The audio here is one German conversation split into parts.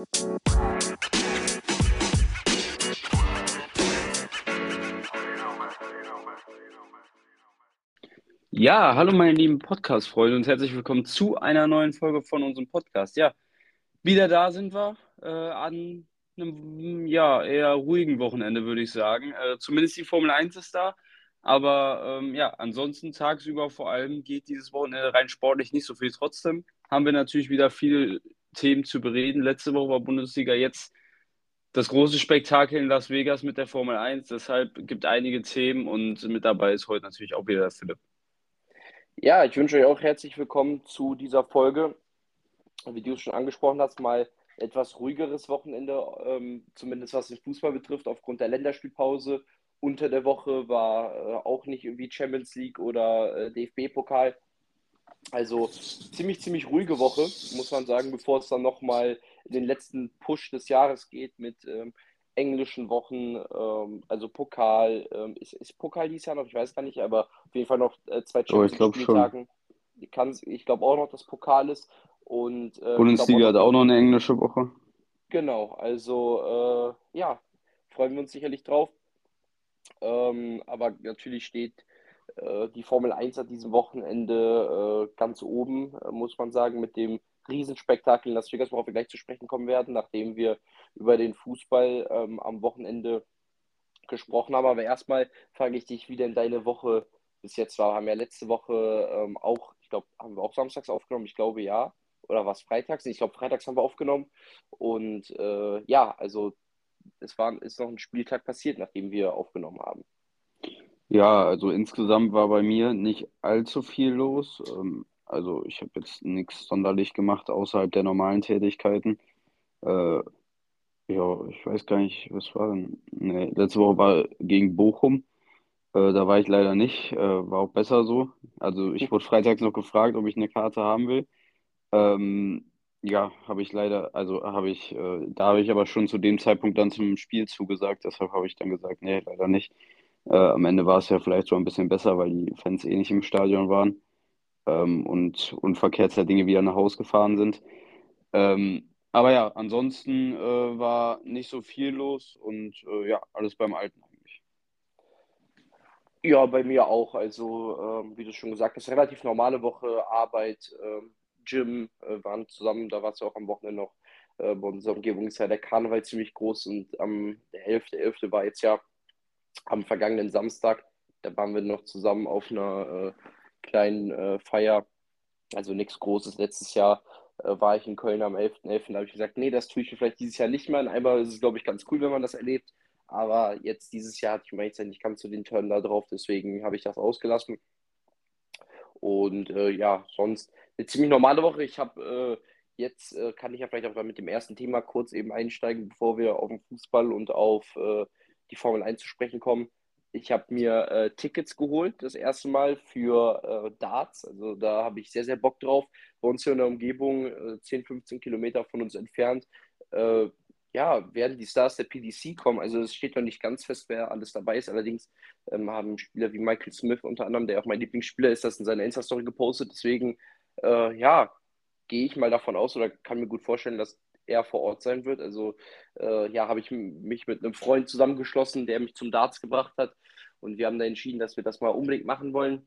Ja, hallo meine lieben Podcast-Freunde und herzlich willkommen zu einer neuen Folge von unserem Podcast. Ja, wieder da sind wir äh, an einem ja, eher ruhigen Wochenende, würde ich sagen. Äh, zumindest die Formel 1 ist da. Aber ähm, ja, ansonsten tagsüber vor allem geht dieses Wochenende rein sportlich nicht so viel. Trotzdem haben wir natürlich wieder viele Themen zu bereden. Letzte Woche war Bundesliga, jetzt das große Spektakel in Las Vegas mit der Formel 1. Deshalb gibt einige Themen und mit dabei ist heute natürlich auch wieder der Philipp. Ja, ich wünsche euch auch herzlich willkommen zu dieser Folge. Wie du es schon angesprochen hast, mal etwas ruhigeres Wochenende, ähm, zumindest was den Fußball betrifft, aufgrund der Länderspielpause. Unter der Woche war äh, auch nicht irgendwie Champions League oder äh, DFB-Pokal. Also ziemlich, ziemlich ruhige Woche, muss man sagen, bevor es dann nochmal in den letzten Push des Jahres geht mit ähm, englischen Wochen, ähm, also Pokal. Ähm, ist, ist Pokal dieses Jahr noch? Ich weiß gar nicht, aber auf jeden Fall noch äh, zwei Champions League-Spieltagen. Ich, glaube auch noch, dass Pokal ist. Und, äh, Bundesliga hat auch noch eine englische Woche. Genau, also äh, ja, freuen wir uns sicherlich drauf. Ähm, aber natürlich steht die Formel 1 an diesem Wochenende äh, ganz oben, äh, muss man sagen, mit dem Riesenspektakel in Las Vegas, worauf wir gleich zu sprechen kommen werden, nachdem wir über den Fußball ähm, am Wochenende gesprochen haben. Aber erstmal frage ich dich, wie denn deine Woche bis jetzt war. Wir haben ja letzte Woche ähm, auch, ich glaube, haben wir auch samstags aufgenommen? Ich glaube ja oder was freitags? Ich glaube, freitags haben wir aufgenommen. Und äh, ja, also es war, ist noch ein Spieltag passiert, nachdem wir aufgenommen haben. Ja, also insgesamt war bei mir nicht allzu viel los. Ähm, also ich habe jetzt nichts sonderlich gemacht außerhalb der normalen Tätigkeiten. Äh, ja, ich weiß gar nicht, was war denn? Nee, letzte Woche war gegen Bochum. Äh, da war ich leider nicht. Äh, war auch besser so. Also ich wurde freitags noch gefragt, ob ich eine Karte haben will. Ähm, ja, habe ich leider, also habe ich, äh, da habe ich aber schon zu dem Zeitpunkt dann zum Spiel zugesagt, deshalb habe ich dann gesagt, nee, leider nicht. Äh, am Ende war es ja vielleicht so ein bisschen besser, weil die Fans eh nicht im Stadion waren ähm, und Unverkehrsdinge wieder nach Hause gefahren sind. Ähm, aber ja, ansonsten äh, war nicht so viel los und äh, ja, alles beim Alten eigentlich. Ja, bei mir auch. Also, ähm, wie du schon gesagt hast, relativ normale Woche, Arbeit, ähm, Gym, äh, waren zusammen, da war es ja auch am Wochenende noch. Äh, bei unserer Umgebung ist ja der Karneval ziemlich groß und am der 11.11. .11. war jetzt ja am vergangenen Samstag. Da waren wir noch zusammen auf einer äh, kleinen äh, Feier. Also nichts Großes. Letztes Jahr äh, war ich in Köln am 11.11. .11. Da habe ich gesagt, nee, das tue ich vielleicht dieses Jahr nicht mehr. Einmal ist es, glaube ich, ganz cool, wenn man das erlebt. Aber jetzt dieses Jahr hatte ich mir jetzt nicht ganz so den Turn da drauf. Deswegen habe ich das ausgelassen. Und äh, ja, sonst eine ziemlich normale Woche. Ich habe äh, jetzt, äh, kann ich ja vielleicht auch mit dem ersten Thema kurz eben einsteigen, bevor wir auf den Fußball und auf die Formel 1 zu sprechen kommen. Ich habe mir äh, Tickets geholt, das erste Mal für äh, Darts. Also da habe ich sehr, sehr Bock drauf. Bei uns hier in der Umgebung, äh, 10, 15 Kilometer von uns entfernt, äh, ja, werden die Stars der PDC kommen. Also es steht noch nicht ganz fest, wer alles dabei ist. Allerdings ähm, haben Spieler wie Michael Smith unter anderem, der auch mein Lieblingsspieler ist, das in seiner Insta-Story gepostet. Deswegen, äh, ja, gehe ich mal davon aus oder kann mir gut vorstellen, dass er vor Ort sein wird. Also äh, ja, habe ich mich mit einem Freund zusammengeschlossen, der mich zum Darts gebracht hat. Und wir haben da entschieden, dass wir das mal unbedingt machen wollen.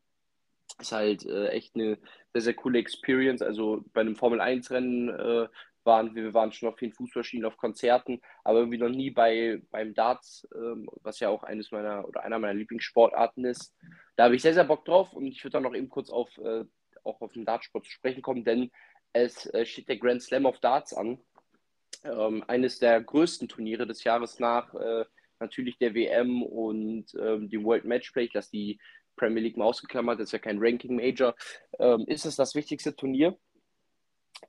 Ist halt äh, echt eine sehr, sehr coole Experience. Also bei einem Formel-1-Rennen äh, waren wir, waren schon auf vielen Fußballschienen, auf Konzerten, aber irgendwie noch nie bei, beim Darts, ähm, was ja auch eines meiner oder einer meiner Lieblingssportarten ist. Da habe ich sehr, sehr Bock drauf und ich würde dann noch eben kurz auf, äh, auch auf den Dartsport zu sprechen kommen, denn es äh, steht der Grand Slam of Darts an. Ähm, eines der größten Turniere des Jahres nach äh, natürlich der WM und ähm, dem World Matchplay. Lasse die Premier League mal ausgeklammert, ist ja kein Ranking Major. Ähm, ist es das wichtigste Turnier?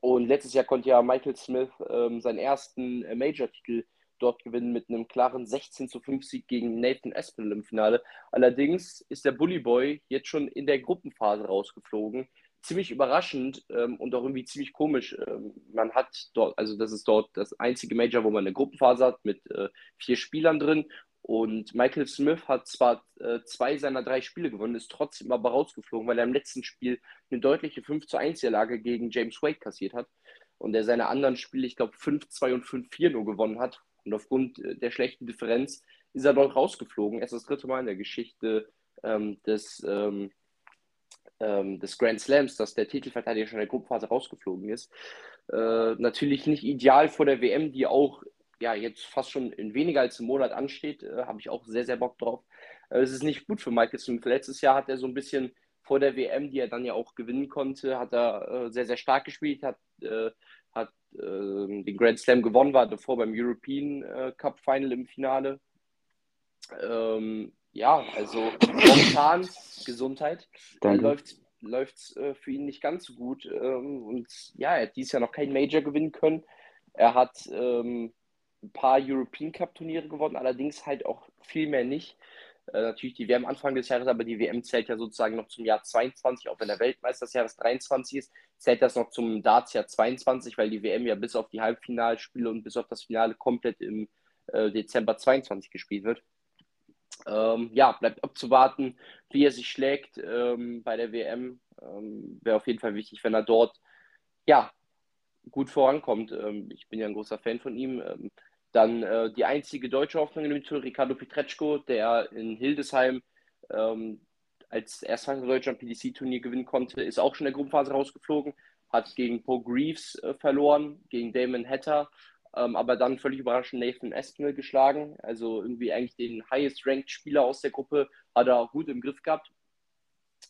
Und letztes Jahr konnte ja Michael Smith ähm, seinen ersten äh, Major-Titel dort gewinnen mit einem klaren 16 zu 5 Sieg gegen Nathan Aspinall im Finale. Allerdings ist der Bully Boy jetzt schon in der Gruppenphase rausgeflogen. Ziemlich überraschend ähm, und auch irgendwie ziemlich komisch. Ähm, man hat dort, also das ist dort das einzige Major, wo man eine Gruppenphase hat mit äh, vier Spielern drin und Michael Smith hat zwar äh, zwei seiner drei Spiele gewonnen, ist trotzdem aber rausgeflogen, weil er im letzten Spiel eine deutliche 5 zu 1 Niederlage gegen James Wade kassiert hat. und der seine anderen Spiele, ich glaube, 5-2 und 5-4 nur gewonnen hat. Und aufgrund äh, der schlechten Differenz ist er dort rausgeflogen. Erst das dritte Mal in der Geschichte ähm, des, ähm, des Grand Slams, dass der Titelverteidiger schon in der Gruppenphase rausgeflogen ist. Äh, natürlich nicht ideal vor der WM, die auch ja, jetzt fast schon in weniger als einem Monat ansteht, äh, habe ich auch sehr, sehr Bock drauf. Äh, es ist nicht gut für Michael Smith. Letztes Jahr hat er so ein bisschen vor der WM, die er dann ja auch gewinnen konnte, hat er äh, sehr, sehr stark gespielt, hat, äh, hat ähm, den Grand Slam gewonnen, war davor beim European äh, Cup Final im Finale. Ähm, ja, also momentan Gesundheit läuft läuft es äh, für ihn nicht ganz so gut. Ähm, und ja, er hat dieses Jahr noch kein Major gewinnen können. Er hat ähm, ein paar European Cup Turniere gewonnen, allerdings halt auch viel mehr nicht. Äh, natürlich die WM Anfang des Jahres, aber die WM zählt ja sozusagen noch zum Jahr 22, auch wenn der Weltmeister des Jahres 23 ist, zählt das noch zum Darts-Jahr 22, weil die WM ja bis auf die Halbfinalspiele und bis auf das Finale komplett im äh, Dezember 22 gespielt wird. Ähm, ja, bleibt abzuwarten, wie er sich schlägt ähm, bei der WM. Ähm, Wäre auf jeden Fall wichtig, wenn er dort ja, gut vorankommt. Ähm, ich bin ja ein großer Fan von ihm. Ähm, dann äh, die einzige deutsche Hoffnung in dem Tour, Ricardo Pietreczko, der in Hildesheim ähm, als erster Deutscher ein PDC-Turnier gewinnen konnte, ist auch schon in der Gruppenphase rausgeflogen, hat gegen Paul Greaves äh, verloren, gegen Damon Hatter, ähm, aber dann völlig überraschend Nathan Espinel geschlagen. Also irgendwie eigentlich den highest-ranked Spieler aus der Gruppe hat er auch gut im Griff gehabt.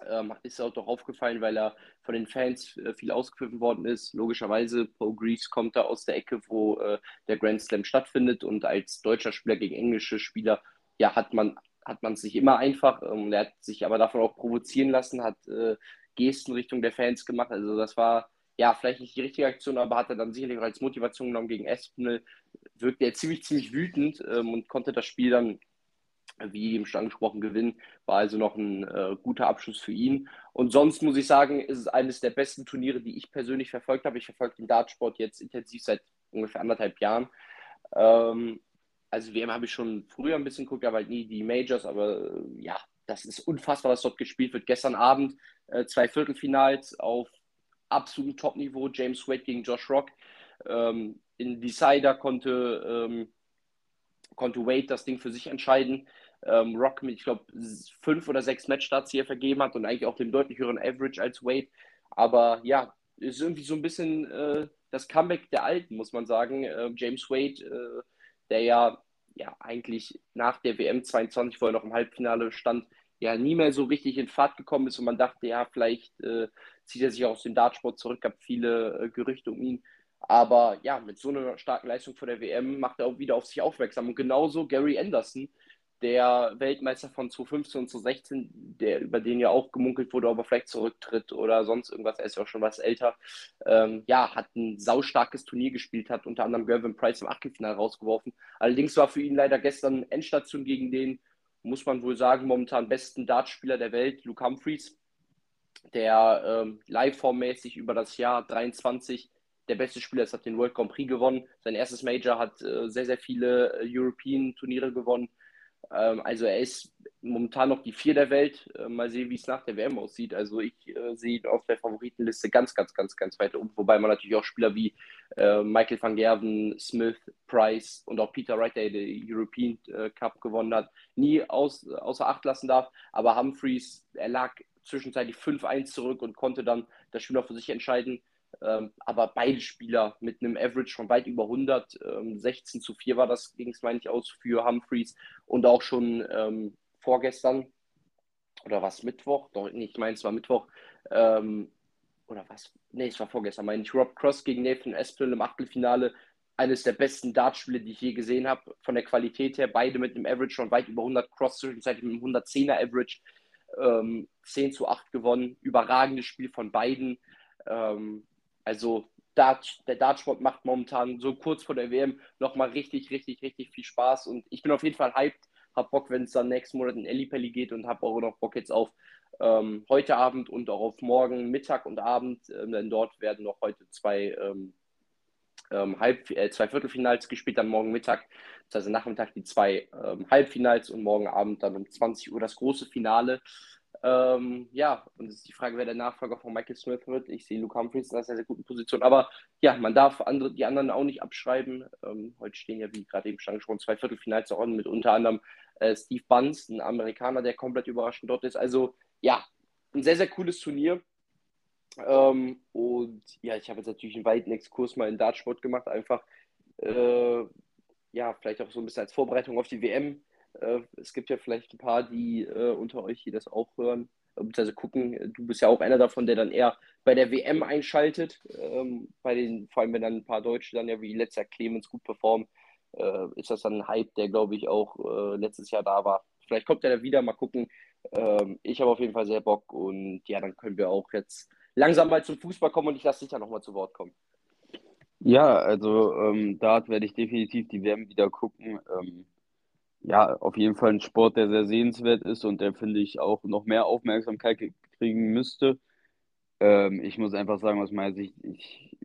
Ähm, ist auch doch aufgefallen, weil er von den Fans äh, viel ausgepfiffen worden ist. Logischerweise, Paul Greaves kommt da aus der Ecke, wo äh, der Grand Slam stattfindet und als deutscher Spieler gegen englische Spieler, ja, hat man hat man es nicht immer einfach. Ähm, er hat sich aber davon auch provozieren lassen, hat äh, Gesten Richtung der Fans gemacht. Also das war ja vielleicht nicht die richtige Aktion, aber hat er dann sicherlich auch als Motivation genommen gegen Espinel. Wirkte er ziemlich, ziemlich wütend ähm, und konnte das Spiel dann wie eben schon angesprochen, gewinnen. War also noch ein äh, guter Abschluss für ihn. Und sonst muss ich sagen, ist es eines der besten Turniere, die ich persönlich verfolgt habe. Ich verfolge den Dartsport jetzt intensiv seit ungefähr anderthalb Jahren. Ähm, also WM habe ich schon früher ein bisschen geguckt, aber halt nie die Majors. Aber äh, ja, das ist unfassbar, was dort gespielt wird. Gestern Abend äh, zwei Viertelfinals auf absolutem Top-Niveau. James Wade gegen Josh Rock. Ähm, in Decider konnte, ähm, konnte Wade das Ding für sich entscheiden ähm, Rock mit, ich glaube, fünf oder sechs Matchstarts hier vergeben hat und eigentlich auch dem deutlich höheren Average als Wade. Aber ja, ist irgendwie so ein bisschen äh, das Comeback der Alten, muss man sagen. Äh, James Wade, äh, der ja, ja eigentlich nach der WM 22, vorher noch im Halbfinale stand, ja nie mehr so richtig in Fahrt gekommen ist und man dachte, ja, vielleicht äh, zieht er sich aus dem Dartsport zurück, gab viele äh, Gerüchte um ihn. Aber ja, mit so einer starken Leistung vor der WM macht er auch wieder auf sich aufmerksam. Und genauso Gary Anderson, der Weltmeister von 2015 und 2016, der, über den ja auch gemunkelt wurde, ob er vielleicht zurücktritt oder sonst irgendwas, er ist ja auch schon was älter, ähm, ja, hat ein saustarkes Turnier gespielt, hat unter anderem Gervin Price im Achtelfinale rausgeworfen. Allerdings war für ihn leider gestern Endstation gegen den, muss man wohl sagen, momentan besten Dartspieler der Welt, Luke Humphreys, der ähm, live-formmäßig über das Jahr 23 der beste Spieler ist, hat den World Grand Prix gewonnen. Sein erstes Major hat äh, sehr, sehr viele äh, European-Turniere gewonnen ähm, also er ist momentan noch die Vier der Welt. Äh, mal sehen, wie es nach der WM aussieht. Also ich äh, sehe ihn auf der Favoritenliste ganz, ganz, ganz, ganz weit oben. Wobei man natürlich auch Spieler wie äh, Michael van Gerven, Smith, Price und auch Peter Wright, der den European Cup gewonnen hat, nie aus, außer Acht lassen darf. Aber Humphreys, er lag zwischenzeitlich 5-1 zurück und konnte dann das Spiel auch für sich entscheiden. Ähm, aber beide Spieler mit einem Average von weit über 100, ähm, 16 zu 4 war das, ging es, meine ich, aus für Humphreys und auch schon ähm, vorgestern oder was, Mittwoch? Doch, nee, ich meine, es war Mittwoch. Ähm, oder was? Nee, es war vorgestern, meine ich. Rob Cross gegen Nathan Espinel im Achtelfinale. Eines der besten Dartspiele, die ich je gesehen habe. Von der Qualität her, beide mit einem Average von weit über 100. Cross zwischenzeitlich mit einem 110er Average. Ähm, 10 zu 8 gewonnen. Überragendes Spiel von beiden. Ähm, also Dart, der Dartsport macht momentan so kurz vor der WM nochmal richtig, richtig, richtig viel Spaß und ich bin auf jeden Fall hyped, hab Bock, wenn es dann nächsten Monat in Ellipelli geht und hab auch noch Bock jetzt auf ähm, heute Abend und auch auf morgen Mittag und Abend, ähm, denn dort werden noch heute zwei, ähm, ähm Halb, äh, zwei Viertelfinals gespielt, dann morgen Mittag, also Nachmittag die zwei ähm, Halbfinals und morgen Abend dann um 20 Uhr das große Finale. Ähm, ja, und es ist die Frage, wer der Nachfolger von Michael Smith wird. Ich sehe Luke Humphries in einer sehr, sehr guten Position. Aber ja, man darf andere, die anderen auch nicht abschreiben. Ähm, heute stehen ja, wie gerade eben schon angesprochen, zwei Viertelfinals an mit unter anderem äh, Steve Bunce, ein Amerikaner, der komplett überraschend dort ist. Also ja, ein sehr, sehr cooles Turnier. Ähm, und ja, ich habe jetzt natürlich einen weiten Exkurs mal in Dartsport gemacht, einfach äh, ja, vielleicht auch so ein bisschen als Vorbereitung auf die WM. Äh, es gibt ja vielleicht ein paar, die äh, unter euch, die das auch hören, beziehungsweise gucken. Du bist ja auch einer davon, der dann eher bei der WM einschaltet. Ähm, bei den, vor allem, wenn dann ein paar Deutsche dann ja wie letztes Jahr Clemens gut performen, äh, ist das dann ein Hype, der glaube ich auch äh, letztes Jahr da war. Vielleicht kommt er da wieder, mal gucken. Ähm, ich habe auf jeden Fall sehr Bock und ja, dann können wir auch jetzt langsam mal zum Fußball kommen und ich lasse dich ja nochmal zu Wort kommen. Ja, also ähm, Dart werde ich definitiv die WM wieder gucken. Ähm, ja, auf jeden Fall ein Sport, der sehr sehenswert ist und der, finde ich, auch noch mehr Aufmerksamkeit kriegen müsste. Ähm, ich muss einfach sagen, aus meiner Sicht, ich,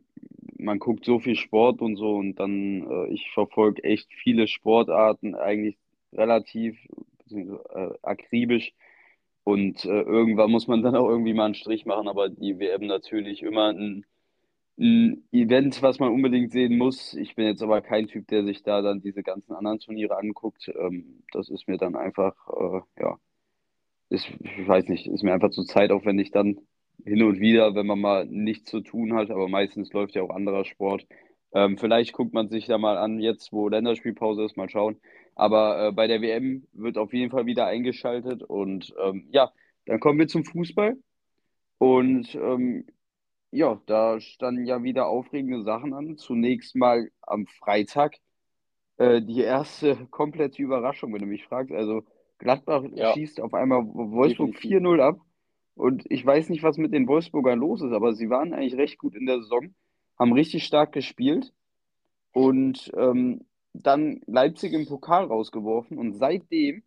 man guckt so viel Sport und so und dann, äh, ich verfolge echt viele Sportarten eigentlich relativ äh, akribisch und äh, irgendwann muss man dann auch irgendwie mal einen Strich machen, aber die WM natürlich immer ein ein Event, was man unbedingt sehen muss. Ich bin jetzt aber kein Typ, der sich da dann diese ganzen anderen Turniere anguckt. Ähm, das ist mir dann einfach, äh, ja, ist, ich weiß nicht, ist mir einfach zu zeitaufwendig dann hin und wieder, wenn man mal nichts zu tun hat, aber meistens läuft ja auch anderer Sport. Ähm, vielleicht guckt man sich da mal an, jetzt wo Länderspielpause ist, mal schauen. Aber äh, bei der WM wird auf jeden Fall wieder eingeschaltet und ähm, ja, dann kommen wir zum Fußball. Und ähm, ja, da standen ja wieder aufregende Sachen an. Zunächst mal am Freitag äh, die erste komplette Überraschung, wenn du mich fragst. Also Gladbach Ja, schießt auf einmal Wolfsburg definitiv. 4-0 ab. Und ich weiß nicht, was mit den Wolfsburgern los ist, aber sie waren eigentlich recht gut in der Saison, haben richtig stark gespielt und ähm, dann Leipzig im Pokal rausgeworfen. Und seitdem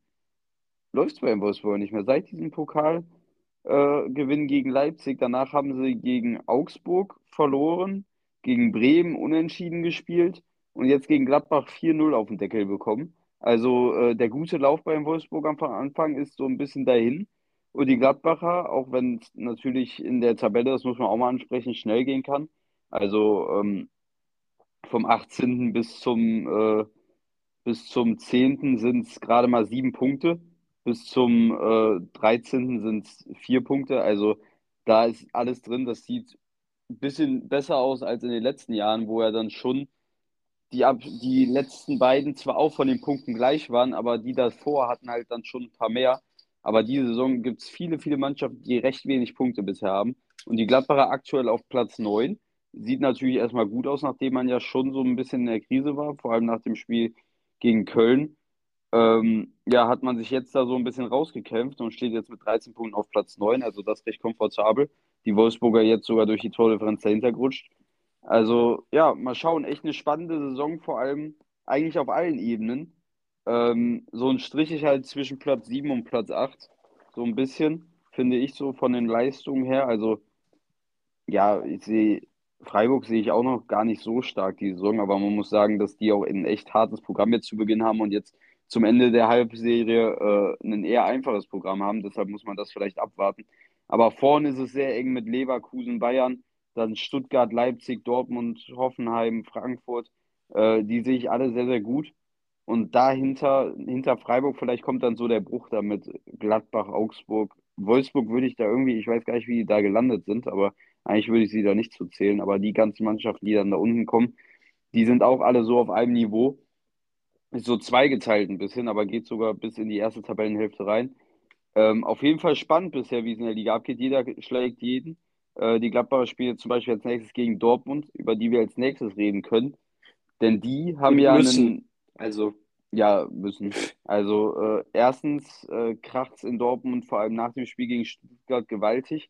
läuft es bei den Wolfsburgern nicht mehr. Seit diesem Pokal äh, gegen Leipzig. Danach haben sie gegen Augsburg verloren, gegen Bremen unentschieden gespielt und jetzt gegen Gladbach 4-0 auf den Deckel bekommen. Also äh, der gute Lauf beim Wolfsburg am Anfang ist so ein bisschen dahin. Und die Gladbacher, auch wenn es natürlich in der Tabelle, das muss man auch mal ansprechen, schnell gehen kann. Also ähm, vom 18. bis zum, äh, bis zum 10. sind es gerade mal sieben Punkte bis zum äh, 13. sind es vier Punkte. Also da ist alles drin. Das sieht ein bisschen besser aus als in den letzten Jahren, wo er dann schon die, ab, die letzten beiden zwar auch von den Punkten gleich waren, aber die davor hatten halt dann schon ein paar mehr. Aber diese Saison gibt es viele, viele Mannschaften, die recht wenig Punkte bisher haben. Und die Gladbacher aktuell auf Platz 9. Sieht natürlich erstmal gut aus, nachdem man ja schon so ein bisschen in der Krise war, vor allem nach dem Spiel gegen Köln ähm, ja, hat man sich jetzt da so ein bisschen rausgekämpft und steht jetzt mit 13 Punkten auf Platz 9, also das recht komfortabel. Die Wolfsburger jetzt sogar durch die Tordifferenz dahinter gerutscht. Also ja, mal schauen, echt eine spannende Saison, vor allem eigentlich auf allen Ebenen. Ähm, so ein Strich ist halt zwischen Platz 7 und Platz 8, so ein bisschen, finde ich so von den Leistungen her. Also ja, ich sehe, Freiburg sehe ich auch noch gar nicht so stark die Saison, aber man muss sagen, dass die auch ein echt hartes Programm jetzt zu Beginn haben und jetzt zum Ende der Halbserie äh, ein eher einfaches Programm haben. Deshalb muss man das vielleicht abwarten. Aber vorne ist es sehr eng mit Leverkusen, Bayern, dann Stuttgart, Leipzig, Dortmund, Hoffenheim, Frankfurt. Äh, die sehe ich alle sehr, sehr gut. Und dahinter, hinter Freiburg, vielleicht kommt dann so der Bruch da mit Gladbach, Augsburg. Wolfsburg würde ich da irgendwie, ich weiß gar nicht, wie die da gelandet sind, aber eigentlich würde ich sie da nicht zu zählen. Aber die ganzen Mannschaften, die dann da unten kommen, die sind auch alle so auf einem Niveau. Ist so zweigeteilt ein bisschen, aber geht sogar bis in die erste Tabellenhälfte rein. Ähm, auf jeden Fall spannend bisher, wie es in der Liga abgeht. Jeder schlägt jeden. Äh, die Gladbacher spielen zum Beispiel als nächstes gegen Dortmund, über die wir als nächstes reden können. Denn die haben ja Müssen. einen, Also, ja, müssen. Also äh, erstens äh, kracht es in Dortmund vor allem nach dem Spiel gegen Stuttgart gewaltig.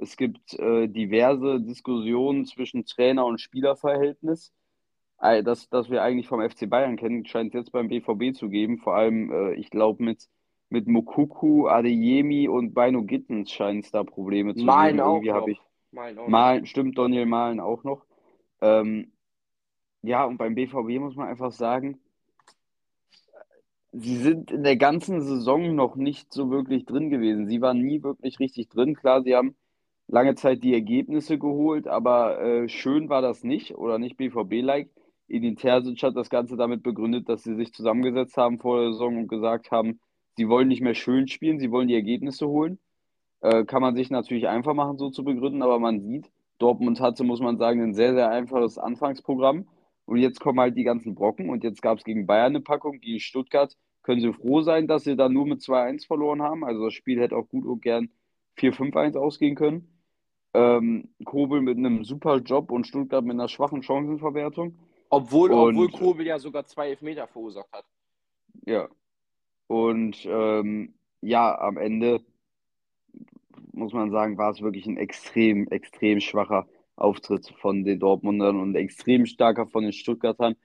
Es gibt äh, diverse Diskussionen zwischen Trainer- und Spielerverhältnis. Das, das wir eigentlich vom FC Bayern kennen, scheint es jetzt beim BVB zu geben. Vor allem, äh, ich glaube, mit, mit Mokuku, Adeyemi und Beino Gittens scheint es da Probleme zu geben. Malen auch Irgendwie habe ich. Malen auch. Malen, stimmt, Daniel Malen auch noch. Ähm, ja, und beim BVB muss man einfach sagen, sie sind in der ganzen Saison noch nicht so wirklich drin gewesen. Sie waren nie wirklich richtig drin. Klar, sie haben lange Zeit die Ergebnisse geholt, aber äh, schön war das nicht oder nicht BVB-like. Edin Terzic hat das Ganze damit begründet, dass sie sich zusammengesetzt haben vor der Saison und gesagt haben, sie wollen nicht mehr schön spielen, sie wollen die Ergebnisse holen. Äh, kann man sich natürlich einfach machen, so zu begründen, aber man sieht, Dortmund hatte, muss man sagen, ein sehr, sehr einfaches Anfangsprogramm. Und jetzt kommen halt die ganzen Brocken und jetzt gab es gegen Bayern eine Packung, gegen Stuttgart. Können sie froh sein, dass sie da nur mit 2-1 verloren haben. Also das Spiel hätte auch gut und gern 4-5-1 ausgehen können. Ähm, Kobel mit einem super Job und Stuttgart mit einer schwachen Chancenverwertung. Obwohl, Und- obwohl Kobel ja sogar zwei Elfmeter verursacht hat. Ja. Und ähm, ja, am Ende muss man sagen, war es wirklich ein extrem, extrem schwacher Auftritt von den Dortmundern und extrem starker von den Stuttgartern.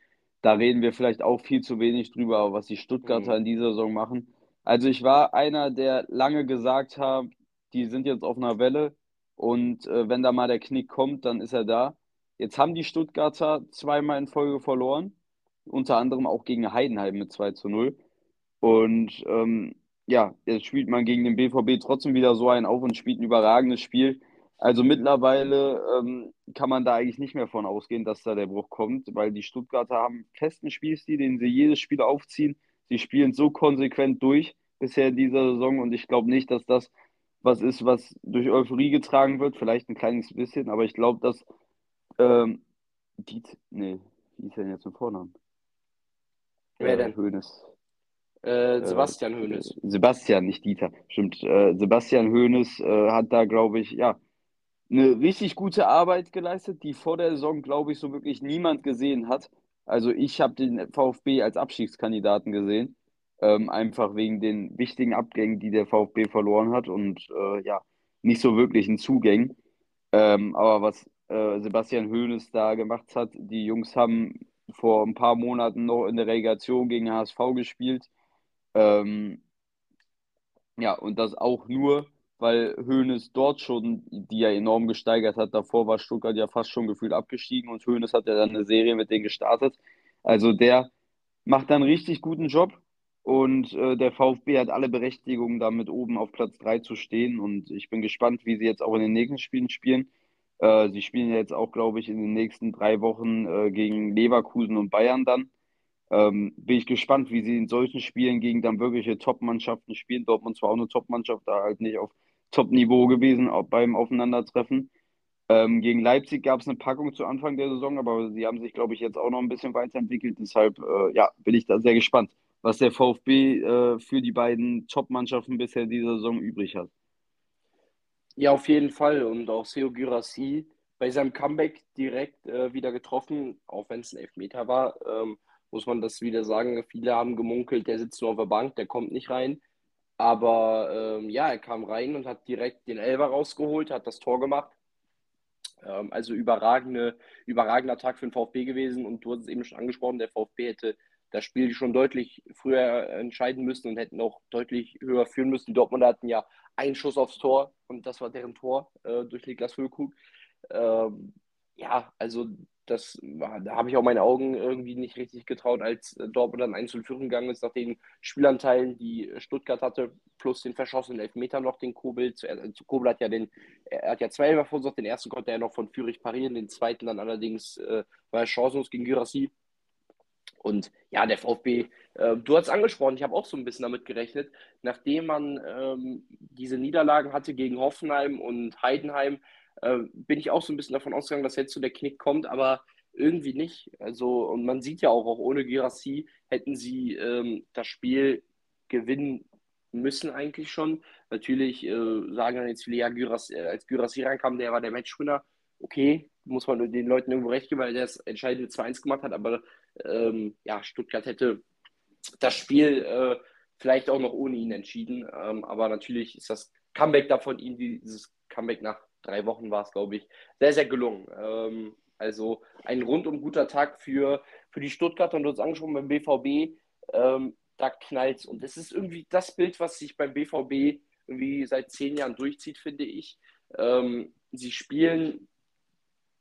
Da reden wir vielleicht auch viel zu wenig drüber, aber was die Stuttgarter Mhm. in dieser Saison machen. Also ich war einer, der lange gesagt hat, die sind jetzt auf einer Welle und äh, wenn da mal der Knick kommt, dann ist er da. Jetzt haben die Stuttgarter zweimal in Folge verloren, unter anderem auch gegen Heidenheim mit 2 zu 0. Und ähm, ja, jetzt spielt man gegen den BVB trotzdem wieder so einen auf und spielt ein überragendes Spiel. Also mittlerweile ähm, kann man da eigentlich nicht mehr von ausgehen, dass da der Bruch kommt, weil die Stuttgarter haben festen Spielstil, den sie jedes Spiel aufziehen. Sie spielen so konsequent durch bisher in dieser Saison und ich glaube nicht, dass das was ist, was durch Euphorie getragen wird. Vielleicht ein kleines bisschen, aber ich glaube, dass ähm, Diet, nee, wie ist denn jetzt mit Vornamen? Wer Äh, denn? Hoeneß. Äh, Sebastian Hoeneß. Sebastian, nicht Dieter, stimmt. Äh, Sebastian Hoeneß äh, hat da, glaube ich, ja, eine richtig gute Arbeit geleistet, die vor der Saison, glaube ich, so wirklich niemand gesehen hat. Also ich habe den VfB als Abstiegskandidaten gesehen, ähm, einfach wegen den wichtigen Abgängen, die der VfB verloren hat und äh, ja, nicht so wirklichen Zugängen. Ähm, aber was äh, Sebastian Hoeneß da gemacht hat, die Jungs haben vor ein paar Monaten noch in der Relegation gegen HSV gespielt. Ähm, ja, und das auch nur, weil Hoeneß dort schon die ja enorm gesteigert hat. Davor war Stuttgart ja fast schon gefühlt abgestiegen und Hoeneß hat ja dann eine Serie mit denen gestartet. Also der macht dann einen richtig guten Job und äh, der VfB hat alle Berechtigungen, damit oben auf Platz 3 zu stehen. Und ich bin gespannt, wie sie jetzt auch in den nächsten Spielen spielen. Äh, sie spielen ja jetzt auch, glaube ich, in den nächsten drei Wochen äh, gegen Leverkusen und Bayern dann. Ähm, bin ich gespannt, wie sie in solchen Spielen gegen dann wirkliche Top-Mannschaften spielen. Dortmund zwar auch eine Top-Mannschaft, da halt nicht auf Top-Niveau gewesen beim Aufeinandertreffen. Ähm, gegen Leipzig gab es eine Packung zu Anfang der Saison, aber sie haben sich, glaube ich, jetzt auch noch ein bisschen weiterentwickelt. Deshalb, äh, ja, bin ich da sehr gespannt, was der VfB äh, für die beiden Top-Mannschaften bisher diese Saison übrig hat. Ja, auf jeden Fall. Und auch Seo Girassi bei seinem Comeback direkt äh, wieder getroffen, auch wenn es ein Elfmeter war, ähm, muss man das wieder sagen. Viele haben gemunkelt, der sitzt nur auf der Bank, der kommt nicht rein. Aber ähm, ja, er kam rein und hat direkt den Elfer rausgeholt, hat das Tor gemacht. Ähm, also überragende, überragender Tag für den VfB gewesen. Und du hast es eben schon angesprochen, der VfB hätte das Spiel schon deutlich früher entscheiden müssen und hätten auch deutlich höher führen müssen. Die Dortmunder hatten ja einen Schuss aufs Tor und das war deren Tor äh, durch Niklas Füllkrug. Ähm, ja, also das war, da habe ich auch meine Augen irgendwie nicht richtig getraut, als Dortmund dann 1 Führung gegangen ist, nach den Spielanteilen, die Stuttgart hatte, plus den verschossenen Elfmeter noch, den Kobel. Zuerst- Kobel hat ja den, er hat ja zwei Elfer verursacht, den ersten konnte er noch von Fürich parieren, den zweiten dann allerdings äh, war er chancenlos gegen Gyrassi. Und ja, der VfB, äh, du hast angesprochen, ich habe auch so ein bisschen damit gerechnet, nachdem man ähm, diese Niederlagen hatte gegen Hoffenheim und Heidenheim, äh, bin ich auch so ein bisschen davon ausgegangen, dass jetzt so der Knick kommt, aber irgendwie nicht. Also, und man sieht ja auch, auch ohne Girassi hätten sie ähm, das Spiel gewinnen müssen eigentlich schon. Natürlich äh, sagen dann jetzt viele, ja, Gyras, äh, als Girassi reinkam, der war der Matchwinner. Okay, muss man den Leuten irgendwo recht geben, weil der das entscheidende 2-1 gemacht hat, aber ähm, ja, Stuttgart hätte das Spiel äh, vielleicht auch noch ohne ihn entschieden. Ähm, aber natürlich ist das Comeback da von ihm, dieses Comeback nach drei Wochen war es, glaube ich, sehr, sehr gelungen. Ähm, also ein rundum guter Tag für, für die Stuttgarter und hast angesprochen beim BVB, ähm, da knallt Und das ist irgendwie das Bild, was sich beim BVB irgendwie seit zehn Jahren durchzieht, finde ich. Ähm, sie spielen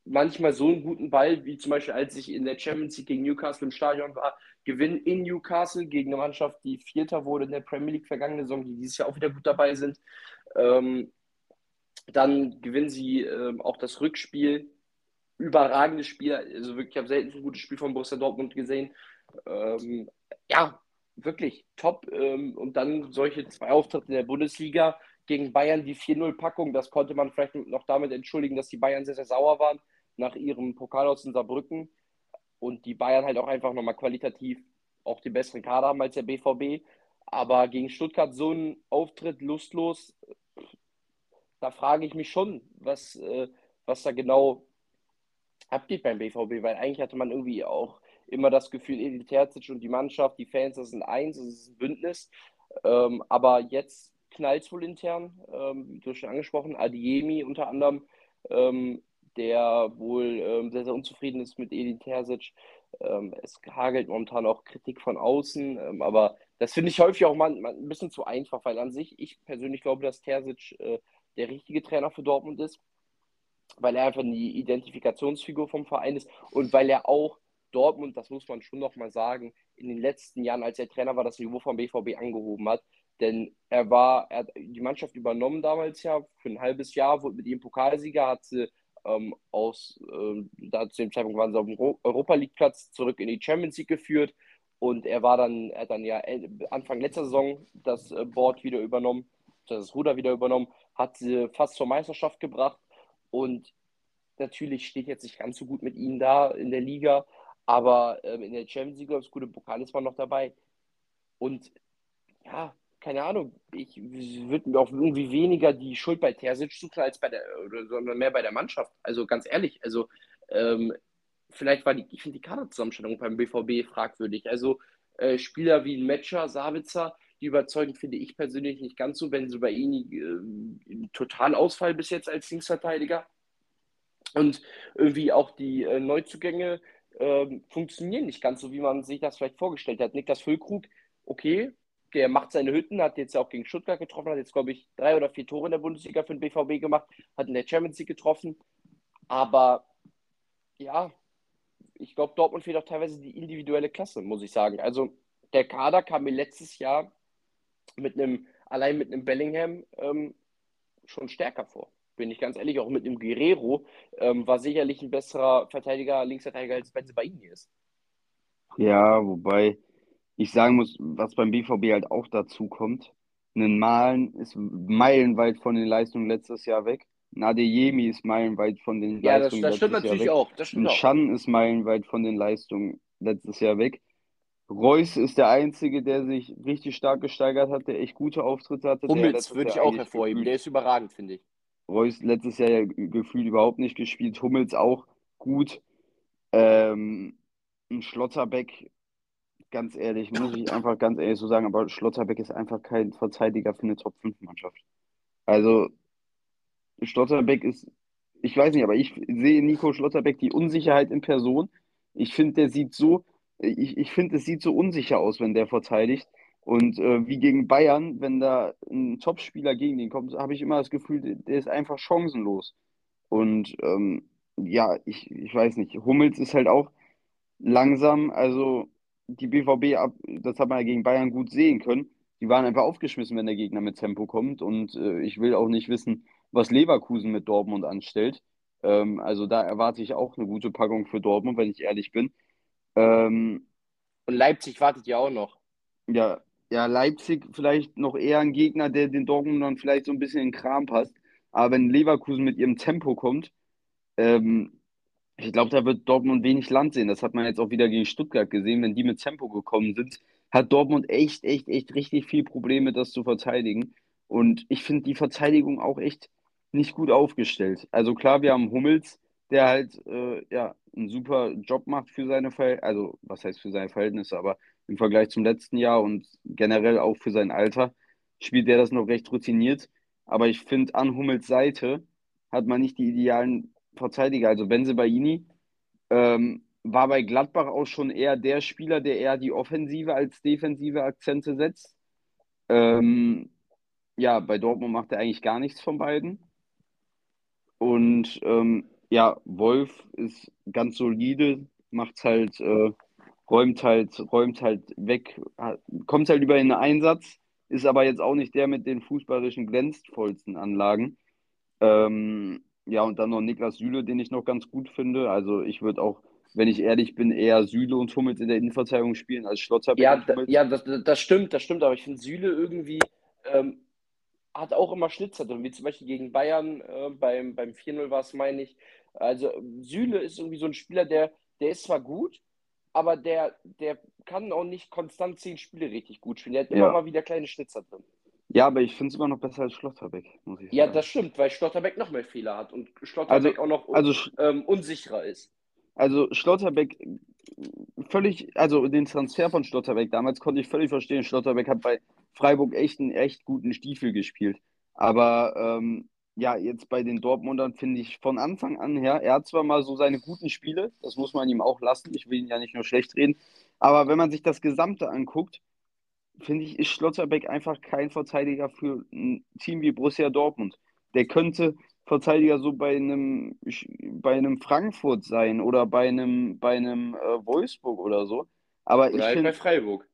manchmal so einen guten Ball, wie zum Beispiel, als ich in der Champions League gegen Newcastle im Stadion war, gewinnen in Newcastle gegen eine Mannschaft, die Vierter wurde in der Premier League vergangene Saison, die dieses Jahr auch wieder gut dabei sind. Ähm, dann gewinnen sie ähm, auch das Rückspiel. Überragendes Spiel. Also wirklich, ich habe selten so ein gutes Spiel von Borussia Dortmund gesehen. Ähm, ja, wirklich top. Ähm, und dann solche zwei Auftritte in der Bundesliga gegen Bayern, die 4-0-Packung, das konnte man vielleicht noch damit entschuldigen, dass die Bayern sehr, sehr sauer waren nach ihrem Pokal aus in Saarbrücken und die Bayern halt auch einfach nochmal qualitativ auch den besseren Kader haben als der BVB. Aber gegen Stuttgart so ein Auftritt lustlos, da frage ich mich schon, was, äh, was da genau abgeht beim BVB, weil eigentlich hatte man irgendwie auch immer das Gefühl, Edith Terzic und die Mannschaft, die Fans, das sind eins, das ist ein Bündnis. Ähm, aber jetzt knallt es wohl intern, ähm, du schon angesprochen, Adiemi unter anderem, ähm, der wohl ähm, sehr, sehr unzufrieden ist mit Edin Terzic. Ähm, es hagelt momentan auch Kritik von außen, ähm, aber das finde ich häufig auch mal, mal, ein bisschen zu einfach, weil an sich, ich persönlich glaube, dass Terzic äh, der richtige Trainer für Dortmund ist, weil er einfach die Identifikationsfigur vom Verein ist und weil er auch Dortmund, das muss man schon nochmal sagen, in den letzten Jahren, als er Trainer war, das Niveau vom BVB angehoben hat. Denn er war, er hat die Mannschaft übernommen damals ja für ein halbes Jahr, wurde mit ihm Pokalsieger, hat sie ähm, aus, ähm, da zu dem Zeitpunkt waren sie auf dem Europa League Platz zurück in die Champions League geführt und er war dann, er hat dann ja Anfang letzter Saison das äh, Board wieder übernommen, das Ruder wieder übernommen, hat sie fast zur Meisterschaft gebracht und natürlich steht jetzt nicht ganz so gut mit ihnen da in der Liga, aber ähm, in der Champions League, glaube ich, gute Pokal ist man noch dabei. Und ja, keine Ahnung, ich würde mir auch irgendwie weniger die Schuld bei Terzic suchen als bei der, sondern mehr bei der Mannschaft. Also ganz ehrlich, also ähm, vielleicht war die, ich finde die Kaderzusammenstellung beim BVB fragwürdig. Also äh, Spieler wie Metscher, Sabitzer, die überzeugen, finde ich persönlich nicht ganz so, wenn sie bei ihnen äh, Totalausfall bis jetzt als Linksverteidiger. Und irgendwie auch die äh, Neuzugänge äh, funktionieren nicht ganz so, wie man sich das vielleicht vorgestellt hat. Niklas Füllkrug, okay, der macht seine Hütten, hat jetzt auch gegen Stuttgart getroffen, hat jetzt, glaube ich, drei oder vier Tore in der Bundesliga für den BVB gemacht, hat in der Champions League getroffen. Aber ja, ich glaube, Dortmund fehlt auch teilweise die individuelle Klasse, muss ich sagen. Also der Kader kam mir letztes Jahr mit einem, allein mit einem Bellingham ähm, schon stärker vor. Bin ich ganz ehrlich, auch mit einem Guerrero ähm, war sicherlich ein besserer Verteidiger, Linksverteidiger, als Benze bei Ihnen ist. Ja, wobei ich sagen muss, was beim BVB halt auch dazu kommt, ein Malen ist meilenweit von den Leistungen letztes Jahr weg. Ein Adeyemi ist meilenweit von den ja, Leistungen das, das stimmt letztes Jahr natürlich weg. auch. Das stimmt Ein auch. Schan ist meilenweit von den Leistungen letztes Jahr weg. Reus ist der Einzige, der sich richtig stark gesteigert hat, der echt gute Auftritte hatte. Hummels würde ich auch hervorheben. gefühlt- Der ist überragend, finde ich. Reus letztes Jahr ja gefühlt überhaupt nicht gespielt. Hummels auch gut. Ähm, ein Schlotterbeck, ganz ehrlich, muss ich einfach ganz ehrlich so sagen, aber Schlotterbeck ist einfach kein Verteidiger für eine Top-5-Mannschaft. Also, Schlotterbeck ist, ich weiß nicht, aber ich sehe Nico Schlotterbeck die Unsicherheit in Person. Ich finde, der sieht so, ich, ich finde, es sieht so unsicher aus, wenn der verteidigt. Und äh, wie gegen Bayern, wenn da ein Topspieler gegen den kommt, habe ich immer das Gefühl, der, ist einfach chancenlos. Und ähm, ja, ich, ich weiß nicht, Hummels ist halt auch langsam, also die BVB, ab, das hat man ja gegen Bayern gut sehen können, die waren einfach aufgeschmissen, wenn der Gegner mit Tempo kommt. Und äh, ich will auch nicht wissen, was Leverkusen mit Dortmund anstellt. Ähm, also da erwarte ich auch eine gute Packung für Dortmund, wenn ich ehrlich bin. Ähm, Und Leipzig wartet ja auch noch. ja, ja, Leipzig vielleicht noch eher ein Gegner, der den Dortmundern vielleicht so ein bisschen in den Kram passt. Aber wenn Leverkusen mit ihrem Tempo kommt, ähm, ich glaube, da wird Dortmund wenig Land sehen. Das hat man jetzt auch wieder gegen Stuttgart gesehen. Wenn die mit Tempo gekommen sind, hat Dortmund echt, echt, echt richtig viel Probleme, das zu verteidigen. Und ich finde die Verteidigung auch echt nicht gut aufgestellt. Also klar, wir haben Hummels, der halt äh, ja, einen super Job macht für seine Verhältnisse, also was heißt für seine Verhältnisse, aber im Vergleich zum letzten Jahr und generell auch für sein Alter spielt der das noch recht routiniert. Aber ich finde, an Hummels Seite hat man nicht die idealen Verteidiger. Also Bensebaini ähm, war bei Gladbach auch schon eher der Spieler, der eher die offensive als defensive Akzente setzt. Ähm, ja, bei Dortmund macht er eigentlich gar nichts von beiden. Und ähm, ja, Wolf ist ganz solide, macht halt, äh, räumt halt, räumt halt weg, kommt halt über den Einsatz, ist aber jetzt auch nicht der mit den fußballerischen glänzvollsten Anlagen. Ähm, ja, und dann noch Niklas Süle, den ich noch ganz gut finde. Also ich würde auch, wenn ich ehrlich bin, eher Süle und Hummels in der Innenverteidigung spielen als Schlotterbeck Ja, da, ja, das, das stimmt, das stimmt, aber ich finde Süle irgendwie ähm, hat auch immer Schlitzer drin, wie zum Beispiel gegen Bayern äh, beim, beim 4-0 war es, meine ich. Also Süle ist irgendwie so ein Spieler, der, der ist zwar gut, aber der, der kann auch nicht konstant zehn Spiele richtig gut spielen. Der hat immer Ja. mal wieder kleine Schlitzer drin. Ja, aber ich finde es immer noch besser als Schlotterbeck, muss ich Ja, sagen. das stimmt, weil Schlotterbeck noch mehr Fehler hat und Schlotterbeck auch noch Also, ähm, unsicherer ist. also Schlotterbeck völlig, also den Transfer von Schlotterbeck damals konnte ich völlig verstehen. Schlotterbeck hat bei Freiburg echt einen echt guten Stiefel gespielt. Aber ähm, ja, jetzt bei den Dortmundern finde ich von Anfang an her, er hat zwar mal so seine guten Spiele, das muss man ihm auch lassen, ich will ihn ja nicht nur schlecht reden, aber wenn man sich das Gesamte anguckt, finde ich, ist Schlotterbeck einfach kein Verteidiger für ein Team wie Borussia Dortmund. Der könnte Verteidiger so bei einem, bei einem Frankfurt sein oder bei einem, bei einem äh, Wolfsburg oder so. Aber ich Oder halt bei finde, Freiburg.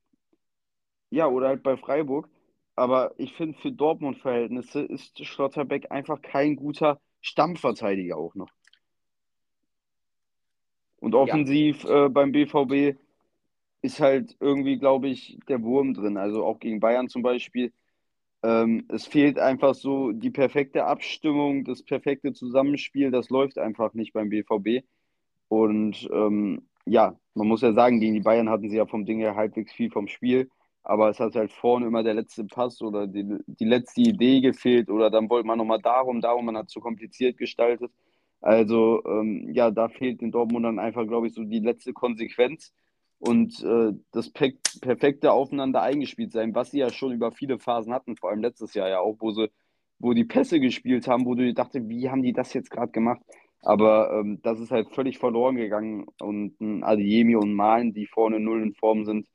ja, oder halt bei Freiburg. Aber ich finde, für Dortmund-Verhältnisse ist Schlotterbeck einfach kein guter Stammverteidiger auch noch. Und offensiv äh, beim BVB ist halt irgendwie, glaube ich, der Wurm drin. Also auch gegen Bayern zum Beispiel. Ähm, es fehlt einfach so die perfekte Abstimmung, das perfekte Zusammenspiel. Das läuft einfach nicht beim BVB. Und ähm, ja, man muss ja sagen, gegen die Bayern hatten sie ja vom Ding her halbwegs viel vom Spiel. Aber es hat halt vorne immer der letzte Pass oder die, die letzte Idee gefehlt. Oder dann wollte man nochmal darum, darum, man hat zu kompliziert gestaltet. Also ähm, ja, da fehlt den Dortmundern einfach, glaube ich, so die letzte Konsequenz und äh, das pe perfekte Aufeinander eingespielt sein, was sie ja schon über viele Phasen hatten, vor allem letztes Jahr ja auch, wo sie, wo die Pässe gespielt haben, wo du dachte, wie haben die das jetzt gerade gemacht? Aber ähm, das ist halt völlig verloren gegangen und ein Adiemi und Malen, die vorne null in Form sind,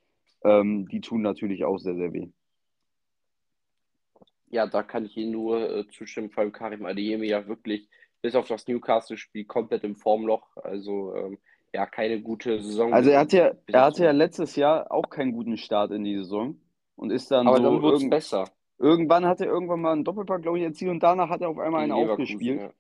ähm, die tun natürlich auch sehr, sehr weh. Ja, da kann ich Ihnen nur äh, zustimmen, vor allem Karim Adeyemi ja wirklich bis auf das Newcastle-Spiel komplett im Formloch. Also ähm, ja, keine gute Saison. Also er hatte ja, er hatte ja letztes Jahr auch keinen guten Start in die Saison und ist dann Aber so dann wurde es besser. irgendwann hat er irgendwann mal einen Doppelpack, glaube ich, erzielt und danach hat er auf einmal einen aufgespielt. ja.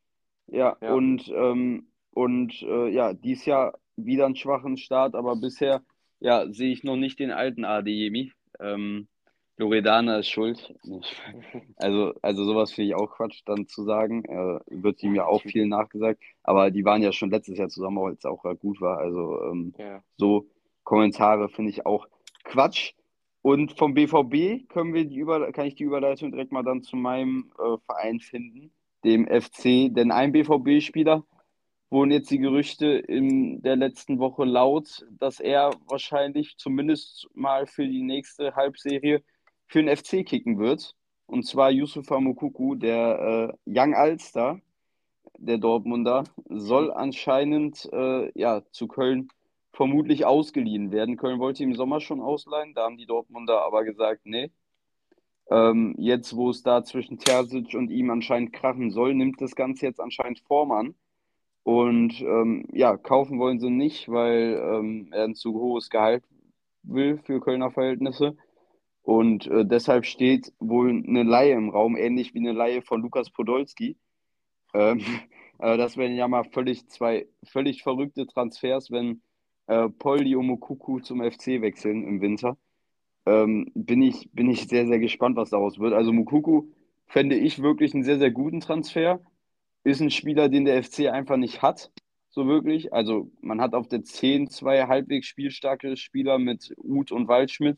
Ja, Ja. und, ähm, und äh, ja, dies Jahr wieder einen schwachen Start, aber bisher ja, sehe ich noch nicht den alten Adeyemi. Ähm, Loredana ist schuld. Also, also sowas finde ich auch Quatsch, dann zu sagen. Äh, wird ihm ja auch viel nachgesagt. Aber die waren ja schon letztes Jahr zusammen, als es auch gut war. Also ähm, Ja. so Kommentare finde ich auch Quatsch. Und vom BVB können wir die Über kann ich die Überleitung direkt mal dann zu meinem äh, Verein finden, dem FC. Denn ein BVB-Spieler wurden jetzt die Gerüchte in der letzten Woche laut, dass er wahrscheinlich zumindest mal für die nächste Halbserie für den FC kicken wird. Und zwar Yusufa Mokuku, der äh, Young Ulster, der Dortmunder, soll anscheinend äh, ja, zu Köln vermutlich ausgeliehen werden. Köln wollte ihn im Sommer schon ausleihen, da haben die Dortmunder aber gesagt, nee. Ähm, jetzt, wo es da zwischen Terzic und ihm anscheinend krachen soll, nimmt das Ganze jetzt anscheinend Form an. Und ähm, ja, kaufen wollen sie nicht, weil ähm, er ein zu hohes Gehalt will für Kölner Verhältnisse. Und äh, deshalb steht wohl eine Laie im Raum, ähnlich wie eine Laie von Lukas Podolski. Ähm, aber das wären ja mal völlig zwei völlig verrückte Transfers, wenn äh, Poldi und Mokuku zum FC wechseln im Winter. Ähm, bin ich, bin ich sehr, sehr gespannt, was daraus wird. Also Mokuku fände ich wirklich einen sehr, sehr guten Transfer. Ist ein Spieler, den der FC einfach nicht hat, so wirklich. Also man hat auf der 10 zwei halbwegs spielstarke Spieler mit Uth und Waldschmidt.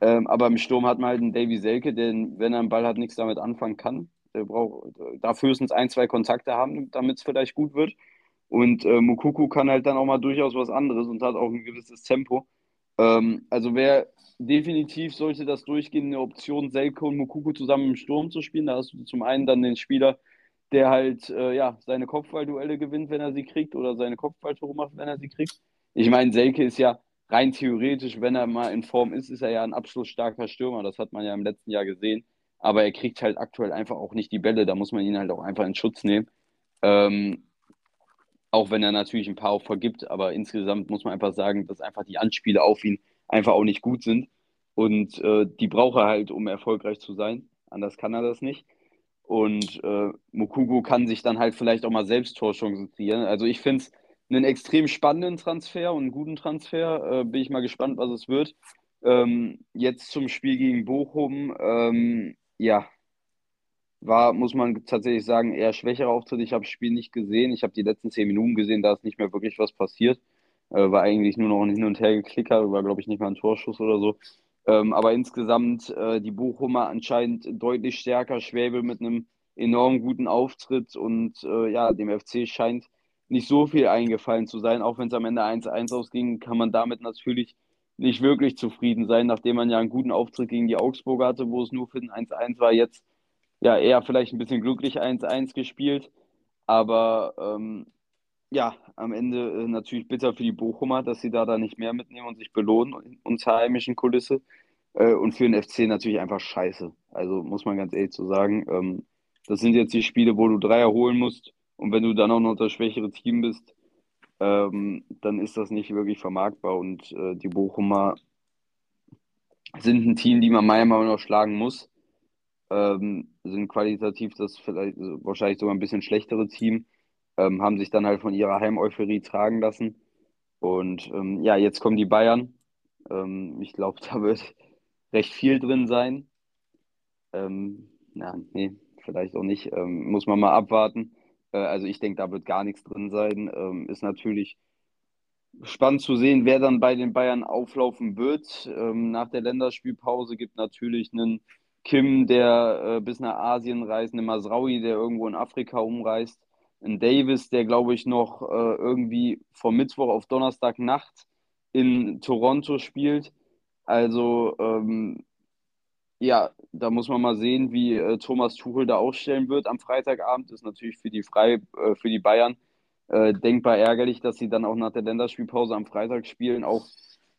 Ähm, aber im Sturm hat man halt einen Davy Selke, der, wenn er einen Ball hat, nichts damit anfangen kann. Der braucht, darf höchstens ein, zwei Kontakte haben, damit es vielleicht gut wird. Und äh, Mukuku kann halt dann auch mal durchaus was anderes und hat auch ein gewisses Tempo. Ähm, also wäre definitiv, sollte das durchgehen, eine Option, Selke und Mukuku zusammen im Sturm zu spielen. Da hast du zum einen dann den Spieler, der halt äh, ja, seine Kopfballduelle gewinnt, wenn er sie kriegt, oder seine Kopfballtore macht, wenn er sie kriegt. Ich meine, Selke ist ja rein theoretisch, wenn er mal in Form ist, ist er ja ein abschlussstarker Stürmer. Das hat man ja im letzten Jahr gesehen. Aber er kriegt halt aktuell einfach auch nicht die Bälle. Da muss man ihn halt auch einfach in Schutz nehmen. Ähm, Auch wenn er natürlich ein paar auch vergibt, aber insgesamt muss man einfach sagen, dass einfach die Anspiele auf ihn einfach auch nicht gut sind. Und äh, die braucht er halt, um erfolgreich zu sein. Anders kann er das nicht. Und äh, Mokugo kann sich dann halt vielleicht auch mal selbst Torchancen kreieren. Also ich finde es einen extrem spannenden Transfer und einen guten Transfer. Äh, bin ich mal gespannt, was es wird. Ähm, jetzt zum Spiel gegen Bochum. Ähm, ja, war, muss man tatsächlich sagen, eher schwächerer Auftritt. Ich habe das Spiel nicht gesehen. Ich habe die letzten zehn Minuten gesehen, da ist nicht mehr wirklich was passiert. Äh, war eigentlich nur noch ein Hin- und Her-Geklicker, war, glaube ich, nicht mal ein Torschuss oder so. Ähm, aber insgesamt äh, die Bochumer anscheinend deutlich stärker. Schwäbel mit einem enorm guten Auftritt und äh, ja, dem FC scheint nicht so viel eingefallen zu sein. Auch wenn es am Ende 1-1 ausging, kann man damit natürlich nicht wirklich zufrieden sein, nachdem man ja einen guten Auftritt gegen die Augsburger hatte, wo es nur für den 1-1 war. Jetzt ja eher vielleicht ein bisschen glücklich 1-1 gespielt. Aber ähm, ja, am Ende äh, natürlich bitter für die Bochumer, dass sie da, da nicht mehr mitnehmen und sich belohnen unter heimischen Kulisse. Äh, und für den FC natürlich einfach scheiße. Also muss man ganz ehrlich so sagen. Ähm, das sind jetzt die Spiele, wo du Dreier holen musst. Und wenn du dann auch noch das schwächere Team bist, ähm, dann ist das nicht wirklich vermarktbar. Und äh, die Bochumer sind ein Team, die man meiner Meinung nach schlagen muss. Ähm, sind qualitativ das vielleicht also wahrscheinlich sogar ein bisschen schlechtere Team, ähm, haben sich dann halt von ihrer Heimeuphorie tragen lassen. Und ähm, ja, jetzt kommen die Bayern. Ähm, ich glaube, da wird recht viel drin sein. Ähm, na, nee, vielleicht auch nicht. Ähm, muss man mal abwarten. Äh, also ich denke, da wird gar nichts drin sein. Ähm, ist natürlich spannend zu sehen, wer dann bei den Bayern auflaufen wird. Ähm, nach der Länderspielpause gibt natürlich einen Kim, der äh, bis nach Asien reist, einen Masraui, der irgendwo in Afrika umreist, einen Davis, der glaube ich noch äh, irgendwie vom Mittwoch auf Donnerstag Nacht in Toronto spielt. Also ähm, ja, da muss man mal sehen, wie äh, Thomas Tuchel da ausstellen wird am Freitagabend. Ist natürlich für die, Frei, äh, für die Bayern äh, denkbar ärgerlich, dass sie dann auch nach der Länderspielpause am Freitag spielen, auch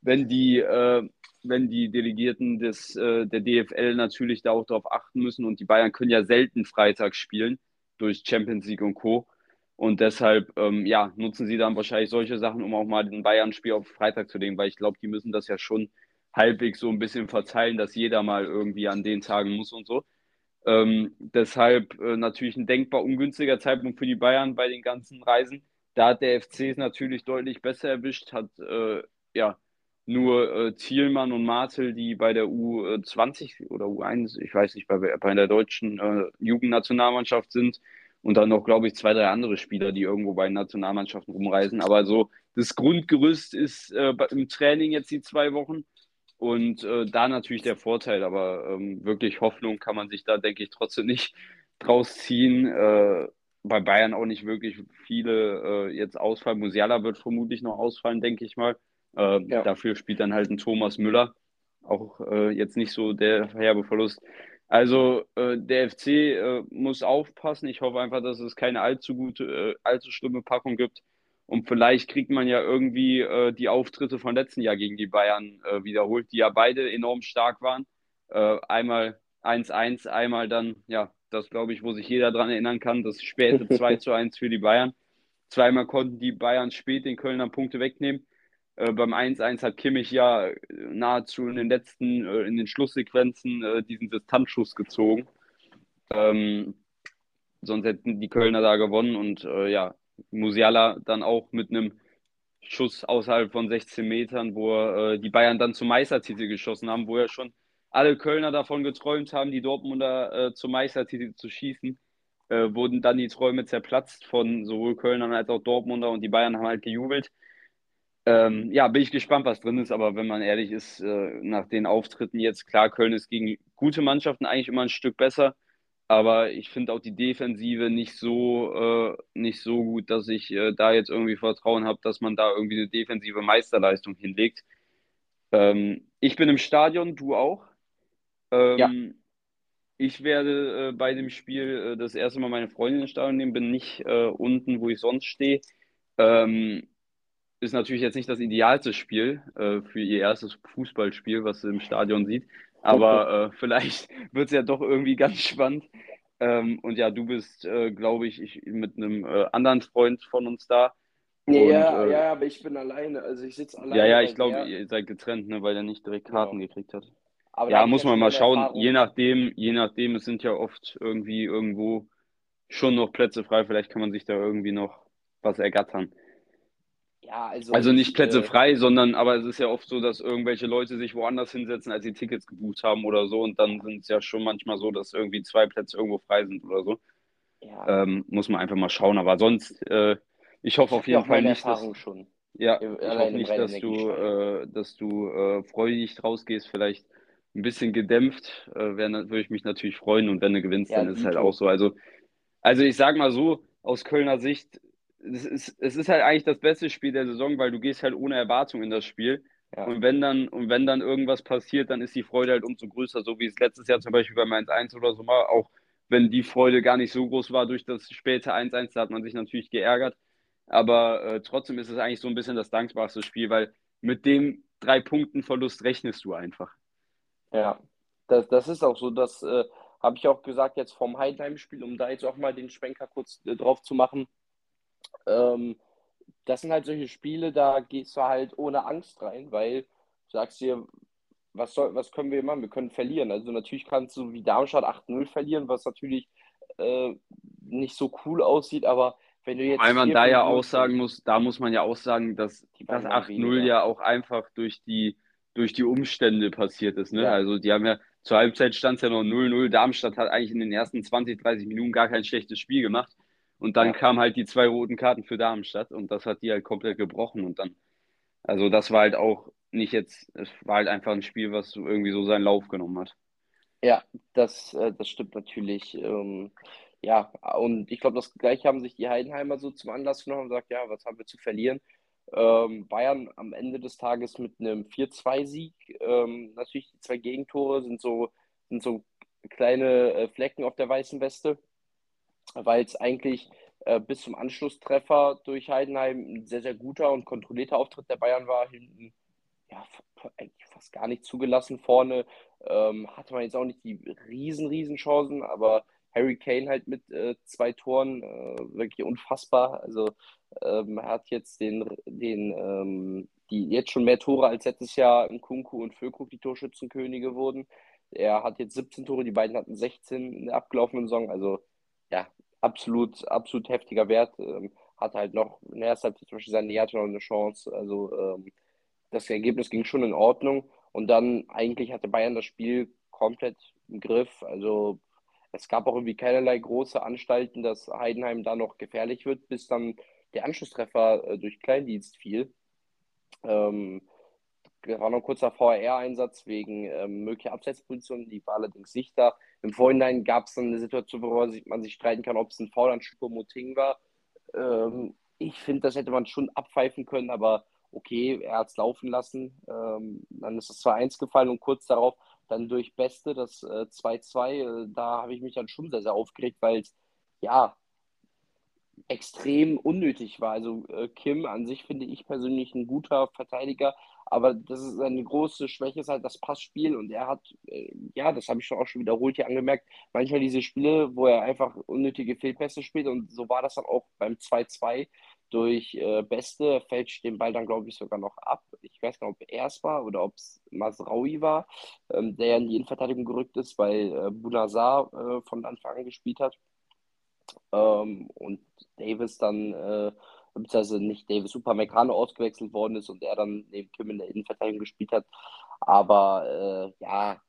wenn die, äh, wenn die Delegierten des, äh, der DFL natürlich da auch darauf achten müssen. Und die Bayern können ja selten Freitag spielen durch Champions League und Co. Und deshalb, ähm, ja, nutzen sie dann wahrscheinlich solche Sachen, um auch mal den Bayern-Spiel auf Freitag zu legen, weil ich glaube, die müssen das ja schon halbwegs so ein bisschen verteilen, dass jeder mal irgendwie an den Tagen muss und so. Ähm, deshalb äh, natürlich ein denkbar ungünstiger Zeitpunkt für die Bayern bei den ganzen Reisen. Da hat der FC es natürlich deutlich besser erwischt, hat äh, ja nur äh, Thielmann und Martel, die bei der U20 oder U1, ich weiß nicht, bei, bei der deutschen äh, Jugendnationalmannschaft sind. Und dann noch, glaube ich, zwei, drei andere Spieler, die irgendwo bei den Nationalmannschaften rumreisen. Aber so das Grundgerüst ist äh, im Training jetzt die zwei Wochen. Und äh, da natürlich der Vorteil, aber ähm, wirklich Hoffnung kann man sich da, denke ich, trotzdem nicht draus ziehen. Äh, bei Bayern auch nicht wirklich viele äh, jetzt ausfallen. Musiala wird vermutlich noch ausfallen, denke ich mal. Äh, ja. Dafür spielt dann halt ein Thomas Müller. Auch äh, jetzt nicht so der herbe Verlust. Also äh, der FC muss aufpassen. Ich hoffe einfach, dass es keine allzu gute, allzu schlimme Packung gibt. Und vielleicht kriegt man ja irgendwie äh, die Auftritte von letzten Jahr gegen die Bayern äh, wiederholt, die ja beide enorm stark waren. Äh, einmal 1-1, einmal dann, ja, das glaube ich, wo sich jeder dran erinnern kann, das späte 2-1 für die Bayern. Zweimal konnten die Bayern spät den Kölner Punkte wegnehmen. Äh, beim 1-1 hat Kimmich ja nahezu in den letzten, äh, in den Schlusssequenzen äh, diesen Distanzschuss gezogen. Ähm, sonst hätten die Kölner da gewonnen und ja, Musiala dann auch mit einem Schuss außerhalb von 16 Metern, wo äh, die Bayern dann zum Meistertitel geschossen haben, wo ja schon alle Kölner davon geträumt haben, die Dortmunder äh, zum Meistertitel zu schießen, äh, wurden dann die Träume zerplatzt von sowohl Kölnern als auch Dortmunder und die Bayern haben halt gejubelt. Ähm, ja, bin ich gespannt, was drin ist, aber wenn man ehrlich ist, äh, nach den Auftritten jetzt, klar, Köln ist gegen gute Mannschaften eigentlich immer ein Stück besser. Aber ich finde auch die Defensive nicht so, äh, nicht so gut, dass ich äh, da jetzt irgendwie Vertrauen habe, dass man da irgendwie eine defensive Meisterleistung hinlegt. Ähm, ich bin im Stadion, du auch. Ähm, ja. Ich werde äh, bei dem Spiel äh, das erste Mal meine Freundin ins Stadion nehmen, bin nicht äh, unten, wo ich sonst stehe. Ähm, ist natürlich jetzt nicht das idealste Spiel äh, für ihr erstes Fußballspiel, was sie im Stadion sieht. Aber äh, vielleicht wird es ja doch irgendwie ganz spannend. Ähm, und ja, du bist, äh, glaube ich, ich, mit einem äh, anderen Freund von uns da. Ja, Und ja, äh, ja, aber ich bin alleine. Also ich sitze ja, alleine, ja, ich weil glaube, ihr seid getrennt, ne, weil er nicht direkt Karten genau. gekriegt hat. Aber Ja, ich muss ja man mal schauen. Je Erfahrung. nachdem, je nachdem, es sind ja oft irgendwie irgendwo schon noch Plätze frei. Vielleicht kann man sich da irgendwie noch was ergattern. Ja, also Also nicht ich, Plätze äh, frei, sondern aber es ist ja oft so, dass irgendwelche Leute sich woanders hinsetzen, als sie Tickets gebucht haben oder so. Und dann sind es ja schon manchmal so, dass irgendwie zwei Plätze irgendwo frei sind oder so. ja, Ähm, muss man einfach mal schauen. Aber sonst, äh, ich hoffe auf jeden Fall nicht, dass, Erfahrung schon. ja, Im, ich hoffe nicht, dass du, äh, dass du äh, freudig rausgehst, vielleicht ein bisschen gedämpft, äh, wär, würde ich mich natürlich freuen. Und wenn du gewinnst, Ja, dann ist es halt auch so. Also, also ich sag mal so, aus Kölner Sicht, es ist, es ist halt eigentlich das beste Spiel der Saison, weil du gehst halt ohne Erwartung in das Spiel. Ja, Und wenn dann, und wenn dann irgendwas passiert, dann ist die Freude halt umso größer, so wie es letztes Jahr zum Beispiel beim 1-1 oder so war, auch wenn die Freude gar nicht so groß war durch das späte 1-1, da hat man sich natürlich geärgert. Aber äh, trotzdem ist es eigentlich so ein bisschen das dankbarste Spiel, weil mit dem drei Punkten Verlust rechnest du einfach. ja. Das, das ist auch so. Das äh, habe ich auch gesagt jetzt vom Heidenheim-Spiel, um da jetzt auch mal den Schwenker kurz äh, drauf zu machen. Ähm, das sind halt solche Spiele, da gehst du halt ohne Angst rein, weil du sagst dir, was soll, was können wir machen? Wir können verlieren. Also natürlich kannst du wie Darmstadt 8-0 verlieren, was natürlich äh, nicht so cool aussieht, aber wenn du jetzt Weil man 4, da ja 5-0 auch sagen muss, da muss man ja auch sagen, dass das waren waren 8-0 weniger. ja auch einfach durch die, durch die Umstände passiert ist. Ne? Ja, Also die haben ja, zur Halbzeit stand es ja noch 0-0. Darmstadt hat eigentlich in den ersten 20, 30 Minuten gar kein schlechtes Spiel gemacht. Und dann ja, kamen halt die zwei roten Karten für Darmstadt und das hat die halt komplett gebrochen. Und dann, also das war halt auch nicht jetzt, es war halt einfach ein Spiel, was irgendwie so seinen Lauf genommen hat. ja, das, äh, das stimmt natürlich. Ähm, ja, und ich glaube, das gleiche haben sich die Heidenheimer so zum Anlass genommen und gesagt, ja, was haben wir zu verlieren? Ähm, Bayern am Ende des Tages mit einem 4-2-Sieg. Ähm, natürlich die zwei Gegentore sind so, sind so kleine äh, Flecken auf der weißen Weste, weil es eigentlich äh, bis zum Anschlusstreffer durch Heidenheim ein sehr, sehr guter und kontrollierter Auftritt der Bayern war. Hinten ja, eigentlich fast gar nicht zugelassen. Vorne ähm, hatte man jetzt auch nicht die riesen, riesen Chancen, aber Harry Kane halt mit äh, zwei Toren, äh, wirklich unfassbar. Also ähm, er hat jetzt den, den ähm, die jetzt schon mehr Tore als letztes Jahr Nkunku und Füllkrug die Torschützenkönige wurden. Er hat jetzt 17 Tore, die beiden hatten 16 in der abgelaufenen Saison. Also ja, absolut, absolut heftiger Wert. Ähm, hat halt noch in der ersten Halbzeit zum Beispiel seine hatte noch eine Chance. Also ähm, das Ergebnis ging schon in Ordnung. Und dann eigentlich hatte Bayern das Spiel komplett im Griff. Also es gab auch irgendwie keinerlei große Anstalten, dass Heidenheim da noch gefährlich wird, bis dann der Anschlusstreffer äh, durch Kleindienst fiel. Ähm, war noch ein kurzer VAR-Einsatz wegen ähm, möglicher Abseitsposition, die war allerdings nicht da. Im Vorhinein gab es dann eine Situation, sich- man sich streiten kann, ob es ein Foul an Choupo-Moting war. Ähm, ich finde, das hätte man schon abpfeifen können, aber okay, er hat es laufen lassen. Ähm, dann ist das 2-1 gefallen und kurz darauf dann durch Beste das äh, 2-2. Äh, da habe ich mich dann schon sehr, sehr aufgeregt, weil es ja extrem unnötig war. Also äh, Kim an sich finde ich persönlich ein guter Verteidiger, aber das ist eine große Schwäche, ist halt das Passspiel und er hat, äh, ja, das habe ich schon auch schon wiederholt hier angemerkt, manchmal diese Spiele, wo er einfach unnötige Fehlpässe spielt und so war das dann auch beim 2-2 durch äh, Beste, fälscht den Ball dann glaube ich sogar noch ab. Ich weiß nicht, ob er es war oder ob es Masraoui war, ähm, der in die Innenverteidigung gerückt ist, weil äh, Bunazar äh, von Anfang an gespielt hat. Ähm, und Davis dann, äh, beziehungsweise nicht Davis, Upamecano ausgewechselt worden ist und er dann neben Kim in der Innenverteidigung gespielt hat. Aber äh, ja,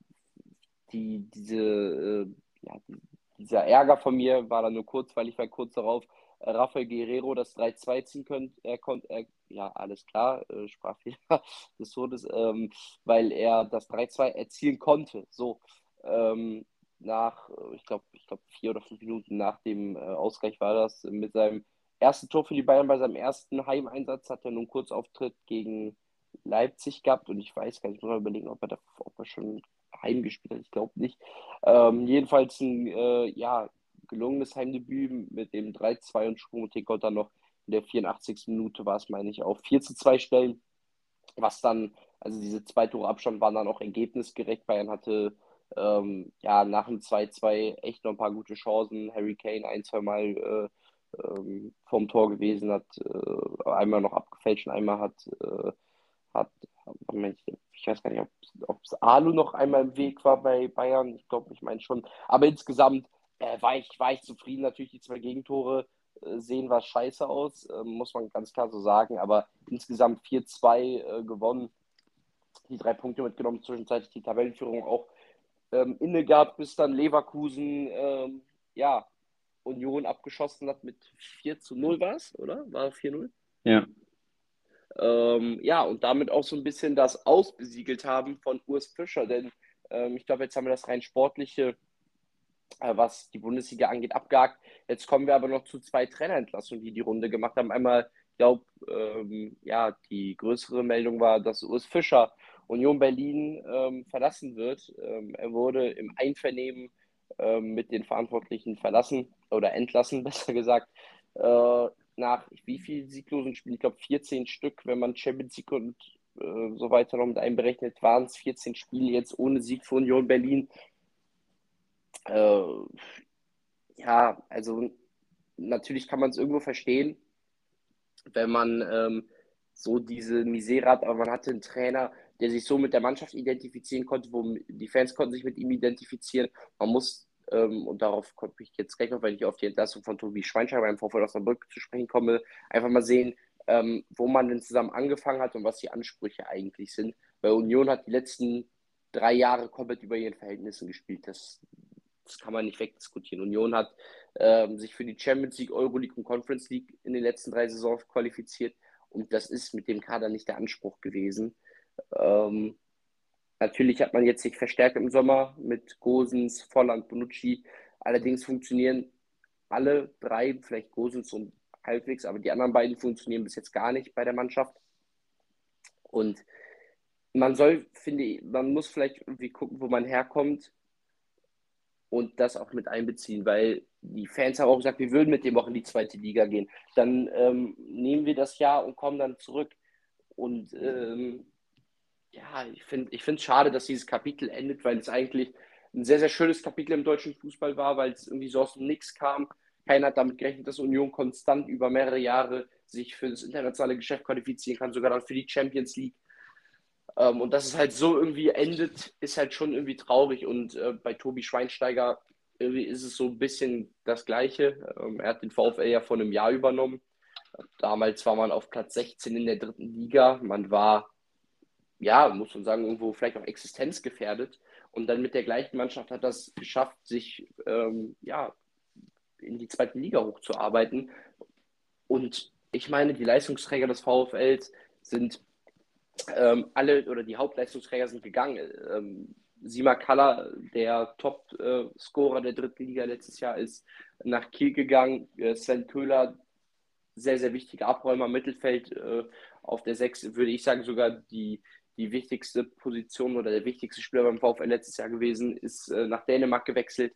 die, diese, äh, ja, die, dieser Ärger von mir war dann nur kurzweilig, weil kurz darauf äh, Rafael Guerrero das 3-2 ziehen könnte. Er konnte, er, ja, alles klar, äh, Sprachfehler des Todes, ähm, weil er das 3-2 erzielen konnte. So, ähm, nach, äh, ich glaube, ich glaube, vier oder fünf Minuten nach dem äh, Ausgleich war das, mit seinem ersten Tor für die Bayern, bei seinem ersten Heimeinsatz hat er nun einen Kurzauftritt gegen Leipzig gehabt und ich weiß gar nicht, ich muss mal überlegen, ob er, da, ob er schon heimgespielt hat, ich glaube nicht. Ähm, jedenfalls ein äh, ja, gelungenes Heimdebüt mit dem 3-2 und Schwung konnte dann noch in der 84. Minute war es, meine ich, auf 4 zu 2 stellen, was dann, also diese zwei Tore Abstand waren dann auch ergebnisgerecht. Bayern hatte ähm, ja, nach dem 2-2 echt noch ein paar gute Chancen. Harry Kane ein, zwei Mal äh, ähm, vom Tor gewesen, hat äh, einmal noch abgefälscht und einmal hat, äh, hat ich weiß gar nicht, ob es Alu noch einmal im Weg war bei Bayern. Ich glaube, ich meine schon. Aber insgesamt äh, war, ich, war ich zufrieden. Natürlich die zwei Gegentore äh, sehen was scheiße aus, äh, muss man ganz klar so sagen. Aber insgesamt 4-2 äh, gewonnen. Die drei Punkte mitgenommen, zwischenzeitlich die Tabellenführung auch ähm, inne gehabt, bis dann Leverkusen ähm, ja, Union abgeschossen hat mit 4 zu 0 war es, oder? War 4-0? Ja. Ähm, ja, und damit auch so ein bisschen das ausbesiegelt haben von Urs Fischer, denn ähm, ich glaube, jetzt haben wir das rein sportliche, äh, was die Bundesliga angeht, abgehakt. Jetzt kommen wir aber noch zu zwei Trainerentlassungen, die die Runde gemacht haben. Einmal, ich glaube, ähm, ja, die größere Meldung war, dass Urs Fischer Union Berlin ähm, verlassen wird. Ähm, er wurde im Einvernehmen ähm, mit den Verantwortlichen verlassen oder entlassen, besser gesagt. Äh, nach wie viel sieglosen Spielen? Ich glaube 14 Stück, wenn man Champions League und äh, so weiter noch mit einberechnet, waren es 14 Spiele jetzt ohne Sieg für Union Berlin. Äh, ja, also natürlich kann man es irgendwo verstehen, wenn man ähm, so diese Misere hat, aber man hatte einen Trainer, der sich so mit der Mannschaft identifizieren konnte, wo die Fans konnten sich mit ihm identifizieren. Man muss ähm, und darauf komme ich jetzt gleich noch, wenn ich auf die Entlassung von Tobi Schweinsteiger beim Vorfall aus der Brücke zu sprechen komme, einfach mal sehen, ähm, wo man denn zusammen angefangen hat und was die Ansprüche eigentlich sind. Weil Union hat die letzten drei Jahre komplett über ihren Verhältnissen gespielt. Das, das kann man nicht wegdiskutieren. Union hat ähm, sich für die Champions League, Euroleague und Conference League in den letzten drei Saisons qualifiziert und das ist mit dem Kader nicht der Anspruch gewesen. Ähm, Natürlich hat man jetzt sich verstärkt im Sommer mit Gosens, Volland, Bonucci. Allerdings funktionieren alle drei, vielleicht Gosens und halbwegs, aber die anderen beiden funktionieren bis jetzt gar nicht bei der Mannschaft. Und man soll, finde ich, man muss vielleicht irgendwie gucken, wo man herkommt und das auch mit einbeziehen, weil die Fans haben auch gesagt, wir würden mit dem auch in die zweite Liga gehen. Dann ähm, nehmen wir das Jahr und kommen dann zurück. Und ähm, ich finde es schade, dass dieses Kapitel endet, weil es eigentlich ein sehr, sehr schönes Kapitel im deutschen Fußball war, weil es irgendwie so aus dem Nix kam. Keiner hat damit gerechnet, dass Union konstant über mehrere Jahre sich für das internationale Geschäft qualifizieren kann, sogar dann für die Champions League. Ähm, und dass es halt so irgendwie endet, ist halt schon irgendwie traurig. Und äh, bei Tobi Schweinsteiger irgendwie ist es so ein bisschen das Gleiche. Ähm, er hat den VfL ja vor einem Jahr übernommen. Damals war man auf Platz 16 in der dritten Liga. Man war ja, muss man sagen, irgendwo vielleicht auch existenzgefährdet. Und dann mit der gleichen Mannschaft hat das geschafft, sich ähm, ja, in die zweite Liga hochzuarbeiten. Und ich meine, die Leistungsträger des VfLs sind ähm, alle oder die Hauptleistungsträger sind gegangen. Ähm, Sima Kalla, der Top-Scorer der dritten Liga letztes Jahr, ist nach Kiel gegangen. Äh, Sven Köhler, sehr, sehr wichtiger Abräumer Mittelfeld äh, auf der 6, würde ich sagen, sogar die die wichtigste Position oder der wichtigste Spieler beim VfL letztes Jahr gewesen, ist äh, nach Dänemark gewechselt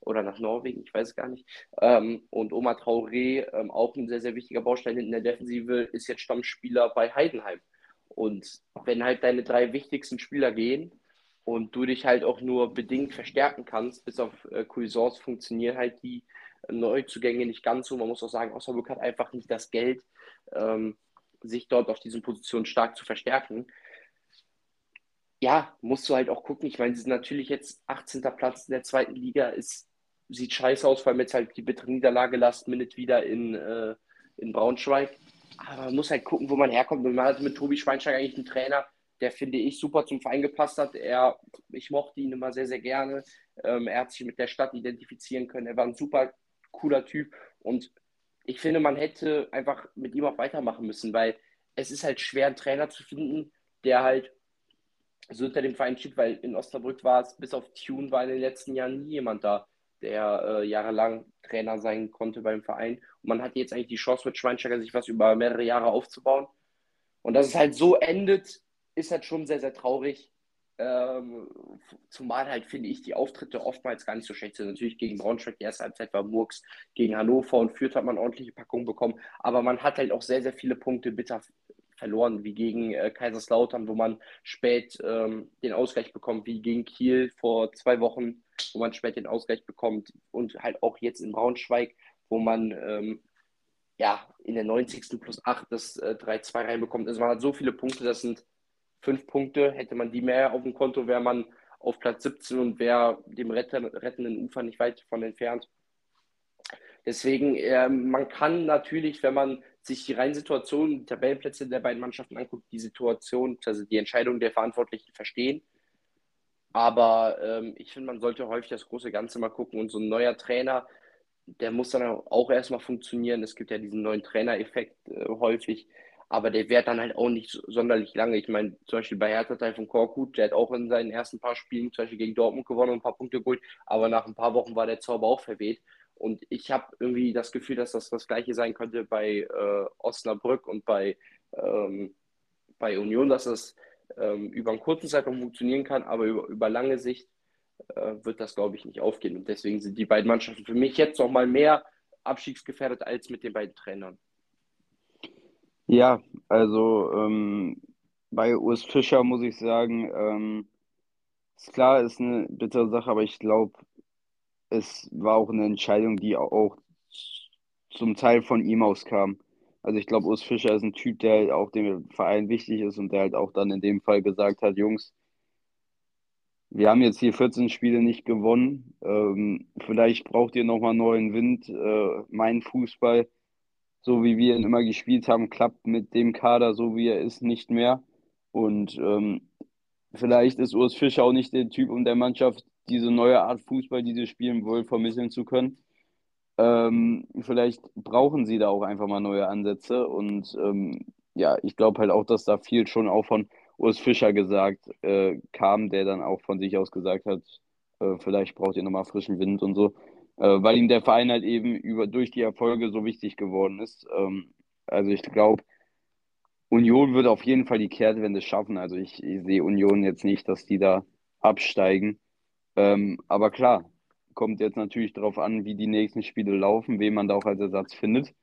oder nach Norwegen, ich weiß es gar nicht. Ähm, und Oma Traoré, ähm, auch ein sehr, sehr wichtiger Baustein in der Defensive, ist jetzt Stammspieler bei Heidenheim. Und wenn halt deine drei wichtigsten Spieler gehen und du dich halt auch nur bedingt verstärken kannst, bis auf äh, Cuisance funktionieren halt die Neuzugänge nicht ganz so. Man muss auch sagen, Osnabrück hat einfach nicht das Geld, ähm, sich dort auf diesen Positionen stark zu verstärken ja, musst du halt auch gucken. Ich meine, sie sind natürlich jetzt 18. Platz in der zweiten Liga. Es sieht scheiße aus, weil wir jetzt halt die bittere Niederlage last minute wieder in, äh, in Braunschweig. Aber man muss halt gucken, wo man herkommt. Und man hat mit Tobi Schweinsteiger eigentlich einen Trainer, der, finde ich, super zum Verein gepasst hat. Er, ich mochte ihn immer sehr, sehr gerne. Ähm, er hat sich mit der Stadt identifizieren können. Er war ein super cooler Typ. Und ich finde, man hätte einfach mit ihm auch weitermachen müssen, weil es ist halt schwer, einen Trainer zu finden, der halt so hinter dem Verein steht, weil in Osnabrück war es, bis auf Tune war in den letzten Jahren nie jemand da, der äh, jahrelang Trainer sein konnte beim Verein. Und man hat jetzt eigentlich die Chance mit Schweinsteiger, sich was über mehrere Jahre aufzubauen. Und dass es halt so endet, ist halt schon sehr, sehr traurig. Ähm, zumal halt, finde ich, die Auftritte oftmals gar nicht so schlecht sind. Natürlich gegen Braunschweig, die erste Halbzeit war Murks, gegen Hannover und Fürth hat man ordentliche Packungen bekommen. Aber man hat halt auch sehr, sehr viele Punkte bitter verloren, wie gegen äh, Kaiserslautern, wo man spät ähm, den Ausgleich bekommt, wie gegen Kiel vor zwei Wochen, wo man spät den Ausgleich bekommt und halt auch jetzt in Braunschweig, wo man ähm, ja in der 90. plus 8 das äh, 3-2 reinbekommt. Also man hat so viele Punkte, das sind fünf Punkte. Hätte man die mehr auf dem Konto, wäre man auf Platz 17 und wäre dem rettenden Ufer nicht weit von entfernt. Deswegen, äh, man kann natürlich, wenn man sich die Reinsituation, die Tabellenplätze der beiden Mannschaften anguckt, die Situation, also die Entscheidung der Verantwortlichen verstehen. Aber ähm, ich finde, man sollte häufig das große Ganze mal gucken und so ein neuer Trainer, der muss dann auch erstmal funktionieren. Es gibt ja diesen neuen Trainereffekt äh, häufig, aber der währt dann halt auch nicht sonderlich lange. Ich meine, zum Beispiel bei Hertha Teil von Korkut, der hat auch in seinen ersten paar Spielen, zum Beispiel gegen Dortmund gewonnen und ein paar Punkte geholt, aber nach ein paar Wochen war der Zauber auch verweht. Und ich habe irgendwie das Gefühl, dass das das gleiche sein könnte bei äh, Osnabrück und bei, ähm, bei Union, dass das ähm, über einen kurzen Zeitraum funktionieren kann, aber über, über lange Sicht äh, wird das, glaube ich, nicht aufgehen. Und deswegen sind die beiden Mannschaften für mich jetzt noch mal mehr abstiegsgefährdet als mit den beiden Trainern. Ja, also ähm, bei Urs Fischer muss ich sagen, ähm, ist klar, ist eine bittere Sache, aber ich glaube, es war auch eine Entscheidung, die auch zum Teil von ihm aus kam. Also ich glaube, Urs Fischer ist ein Typ, der auch dem Verein wichtig ist und der halt auch dann in dem Fall gesagt hat, Jungs, wir haben jetzt hier 14 Spiele nicht gewonnen. Ähm, vielleicht braucht ihr nochmal neuen Wind. Äh, mein Fußball, so wie wir ihn immer gespielt haben, klappt mit dem Kader, so wie er ist, nicht mehr. Und ähm, vielleicht ist Urs Fischer auch nicht der Typ, um der Mannschaft diese neue Art Fußball, die sie spielen wollen, vermitteln zu können. Ähm, vielleicht brauchen sie da auch einfach mal neue Ansätze. Und ähm, ja, ich glaube halt auch, dass da viel schon auch von Urs Fischer gesagt äh, kam, der dann auch von sich aus gesagt hat, äh, vielleicht braucht ihr nochmal frischen Wind und so, äh, weil ihm der Verein halt eben über, durch die Erfolge so wichtig geworden ist. Ähm, also ich glaube, Union wird auf jeden Fall die Kehrtwende schaffen. Also ich, ich sehe Union jetzt nicht, dass die da absteigen. Ähm, aber klar, kommt jetzt natürlich darauf an, wie die nächsten Spiele laufen, wen man da auch als Ersatz findet.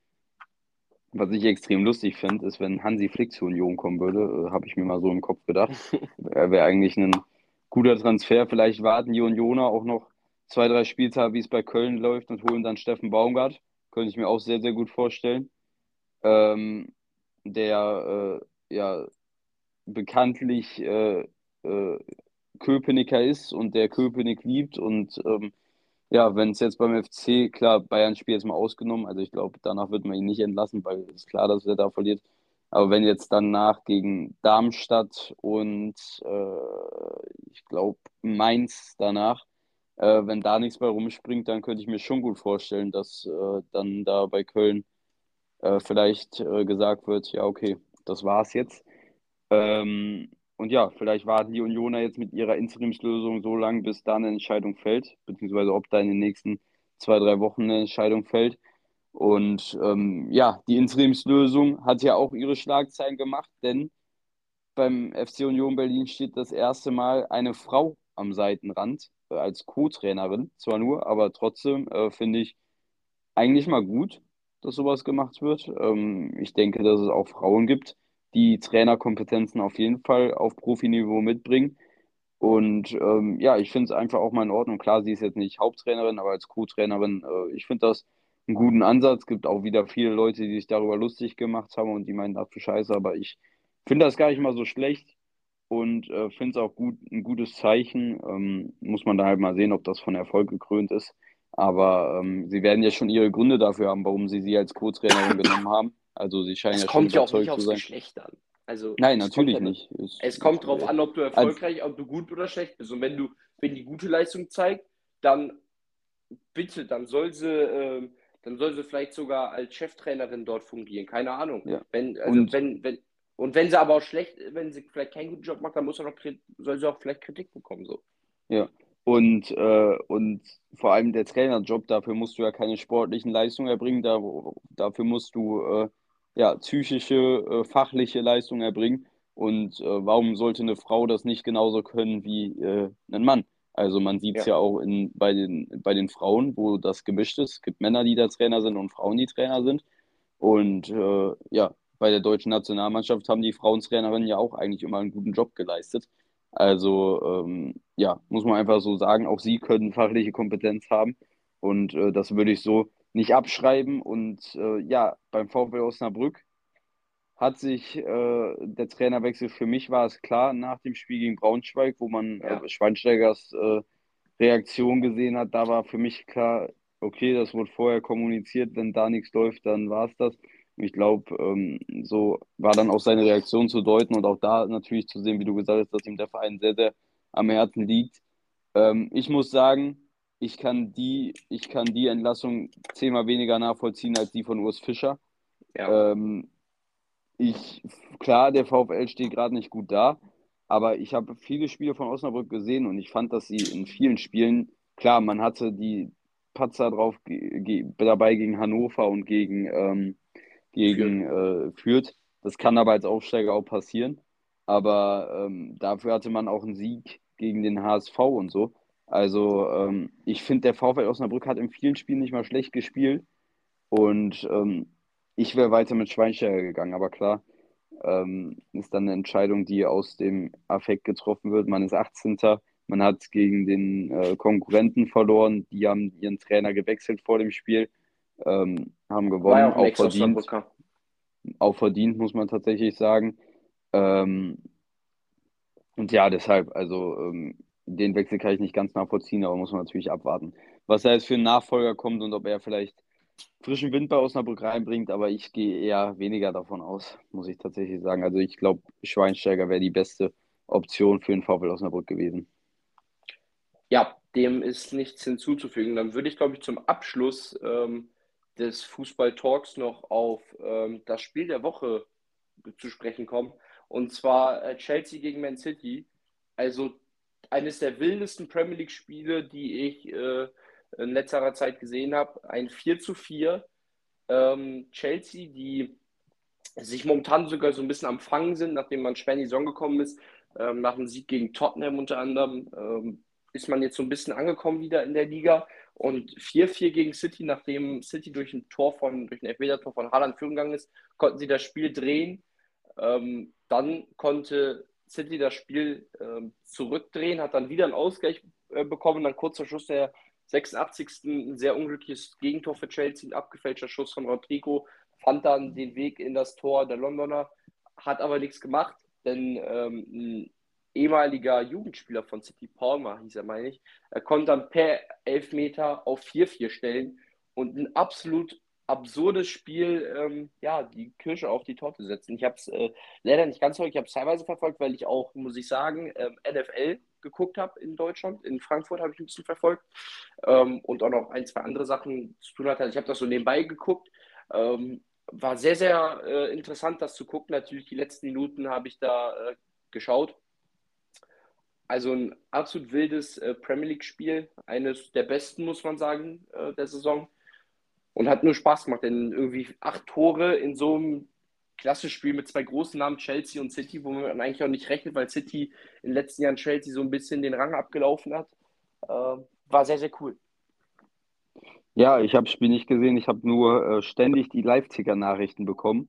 Was ich extrem lustig finde, ist, wenn Hansi Flick zu Union kommen würde, äh, habe ich mir mal so im Kopf gedacht. Er wäre eigentlich ein guter Transfer. Vielleicht warten die Unioner auch noch zwei, drei Spieltage, wie es bei Köln läuft und holen dann Steffen Baumgart. Könnte ich mir auch sehr, sehr gut vorstellen. Ähm, der äh, ja bekanntlich äh, äh, Köpenicker ist und der Köpenick liebt und ähm, ja, wenn es jetzt beim FC, klar, Bayern-Spiel jetzt mal ausgenommen, also ich glaube, danach wird man ihn nicht entlassen, weil es ist klar, dass er da verliert. Aber wenn jetzt danach gegen Darmstadt und äh, ich glaube Mainz danach, äh, wenn da nichts mehr rumspringt, dann könnte ich mir schon gut vorstellen, dass äh, dann da bei Köln äh, vielleicht äh, gesagt wird, ja, okay, das war's jetzt. Ähm, und ja, vielleicht warten die Unioner jetzt mit ihrer Interimslösung so lange, bis da eine Entscheidung fällt, beziehungsweise ob da in den nächsten zwei, drei Wochen eine Entscheidung fällt. Und ähm, ja, die Interimslösung hat ja auch ihre Schlagzeilen gemacht, denn beim FC Union Berlin steht das erste Mal eine Frau am Seitenrand äh, als Co-Trainerin. Zwar nur, aber trotzdem äh, finde ich eigentlich mal gut, dass sowas gemacht wird. Ähm, ich denke, dass es auch Frauen gibt, die Trainerkompetenzen auf jeden Fall auf Profiniveau mitbringen. Und ähm, ja, ich finde es einfach auch mal in Ordnung. Klar, sie ist jetzt nicht Haupttrainerin, aber als Co-Trainerin, äh, ich finde das einen guten Ansatz. Es gibt auch wieder viele Leute, die sich darüber lustig gemacht haben und die meinen, ach du Scheiße, aber ich finde das gar nicht mal so schlecht und äh, finde es auch gut, ein gutes Zeichen. Ähm, muss man da halt mal sehen, ob das von Erfolg gekrönt ist. Aber ähm, sie werden ja schon ihre Gründe dafür haben, warum sie sie als Co-Trainerin genommen haben. Also sie scheinen es ja kommt ja auch nicht aufs. Geschlecht an. Also, Nein, natürlich kommt nicht. Es, Es kommt darauf an, ob du erfolgreich, ob du gut oder schlecht bist. Und wenn du, wenn die gute Leistung zeigt, dann bitte, dann soll sie, ähm, dann soll sie vielleicht sogar als Cheftrainerin dort fungieren. Keine Ahnung. Ja. Wenn, also Und- wenn, wenn, und wenn sie aber auch schlecht, wenn sie vielleicht keinen guten Job macht, dann muss er noch, soll sie auch vielleicht Kritik bekommen. So. Ja. Und, äh, und vor allem der Trainerjob, dafür musst du ja keine sportlichen Leistungen erbringen, da, dafür musst du äh, ja, psychische, äh, fachliche Leistungen erbringen. Und äh, warum sollte eine Frau das nicht genauso können wie äh, ein Mann? Also man sieht es Ja. ja auch in, bei den, bei den Frauen, wo das gemischt ist. Es gibt Männer, die da Trainer sind und Frauen, die Trainer sind. Und äh, ja, bei der deutschen Nationalmannschaft haben die Frauentrainerinnen ja auch eigentlich immer einen guten Job geleistet. Also ähm, ja, muss man einfach so sagen, auch sie können fachliche Kompetenz haben und äh, das würde ich so nicht abschreiben. Und äh, ja, beim VfL Osnabrück hat sich äh, der Trainerwechsel für mich war es klar nach dem Spiel gegen Braunschweig, wo man ja. Äh, Schweinsteigers äh, Reaktion gesehen hat. Da war für mich klar, okay, das wurde vorher kommuniziert, wenn da nichts läuft, dann war es das. Ich glaube, ähm, so war dann auch seine Reaktion zu deuten und auch da natürlich zu sehen, wie du gesagt hast, dass ihm der Verein sehr, sehr am Herzen liegt. Ähm, ich muss sagen, ich kann die, ich kann die Entlassung zehnmal weniger nachvollziehen als die von Urs Fischer. Ja. Ähm, ich, klar, der VfL steht gerade nicht gut da, aber ich habe viele Spiele von Osnabrück gesehen und ich fand, dass sie in vielen Spielen, klar, man hatte die Patzer drauf dabei gegen Hannover und gegen ähm, gegen äh, Fürth. Das kann aber als Aufsteiger auch passieren. Aber ähm, dafür hatte man auch einen Sieg gegen den HSV und so. Also ähm, ich finde, der VfL Osnabrück hat in vielen Spielen nicht mal schlecht gespielt. Und ähm, ich wäre weiter mit Schweinsteiger gegangen. Aber klar, ähm, ist dann eine Entscheidung, die aus dem Affekt getroffen wird. Man ist 18. Man hat gegen den äh, Konkurrenten verloren. Die haben ihren Trainer gewechselt vor dem Spiel ähm, haben gewonnen, auch, auch verdient. Auch verdient, muss man tatsächlich sagen. Ähm, und ja, deshalb, also ähm, den Wechsel kann ich nicht ganz nachvollziehen, aber muss man natürlich abwarten. Was da jetzt für einen Nachfolger kommt und ob er vielleicht frischen Wind bei Osnabrück reinbringt, aber ich gehe eher weniger davon aus, muss ich tatsächlich sagen. Also ich glaube, Schweinsteiger wäre die beste Option für den VfL Osnabrück gewesen. Ja, dem ist nichts hinzuzufügen. Dann würde ich, glaube ich, zum Abschluss ähm, des Fußball-Talks noch auf ähm, das Spiel der Woche zu sprechen kommen. Und zwar äh, Chelsea gegen Man City. Also eines der wildesten Premier League-Spiele, die ich äh, in letzter Zeit gesehen habe. Ein 4 zu 4. Ähm, Chelsea, die sich momentan sogar so ein bisschen am Fangen sind, nachdem man schwer in die Saison gekommen ist, ähm, nach dem Sieg gegen Tottenham unter anderem, ähm, ist man jetzt so ein bisschen angekommen wieder in der Liga. Und 4-4 gegen City, nachdem City durch ein Tor von, durch ein Elfmeter-Tor von Haaland führen gegangen ist, konnten sie das Spiel drehen. Ähm, dann konnte City das Spiel ähm, zurückdrehen, hat dann wieder einen Ausgleich äh, bekommen, dann kurz vor Schluss der 86. ein sehr unglückliches Gegentor für Chelsea, ein abgefälschter Schuss von Rodrigo, fand dann den Weg in das Tor der Londoner, hat aber nichts gemacht, denn ähm, ehemaliger Jugendspieler von City Palmer, hieß er, meine ich, er konnte dann per Elfmeter auf 4-4 stellen und ein absolut absurdes Spiel, ähm, ja, die Kirsche auf die Torte setzen. Ich habe es äh, leider nicht ganz häufig, ich habe es teilweise verfolgt, weil ich auch, muss ich sagen, ähm, NFL geguckt habe in Deutschland. In Frankfurt habe ich ein bisschen verfolgt ähm, und auch noch ein, zwei andere Sachen zu tun hatte. Ich habe das so nebenbei geguckt. Ähm, war sehr, sehr äh, interessant, das zu gucken. Natürlich die letzten Minuten habe ich da äh, geschaut. Also ein absolut wildes äh, Premier League-Spiel, eines der besten, muss man sagen, äh, der Saison. Und hat nur Spaß gemacht, denn irgendwie acht Tore in so einem klassischen Spiel mit zwei großen Namen, Chelsea und City, wo man eigentlich auch nicht rechnet, weil City in den letzten Jahren Chelsea so ein bisschen den Rang abgelaufen hat. Äh, war sehr, sehr cool. Ja, ich habe das Spiel nicht gesehen. Ich habe nur äh, ständig die Live-Ticker-Nachrichten bekommen.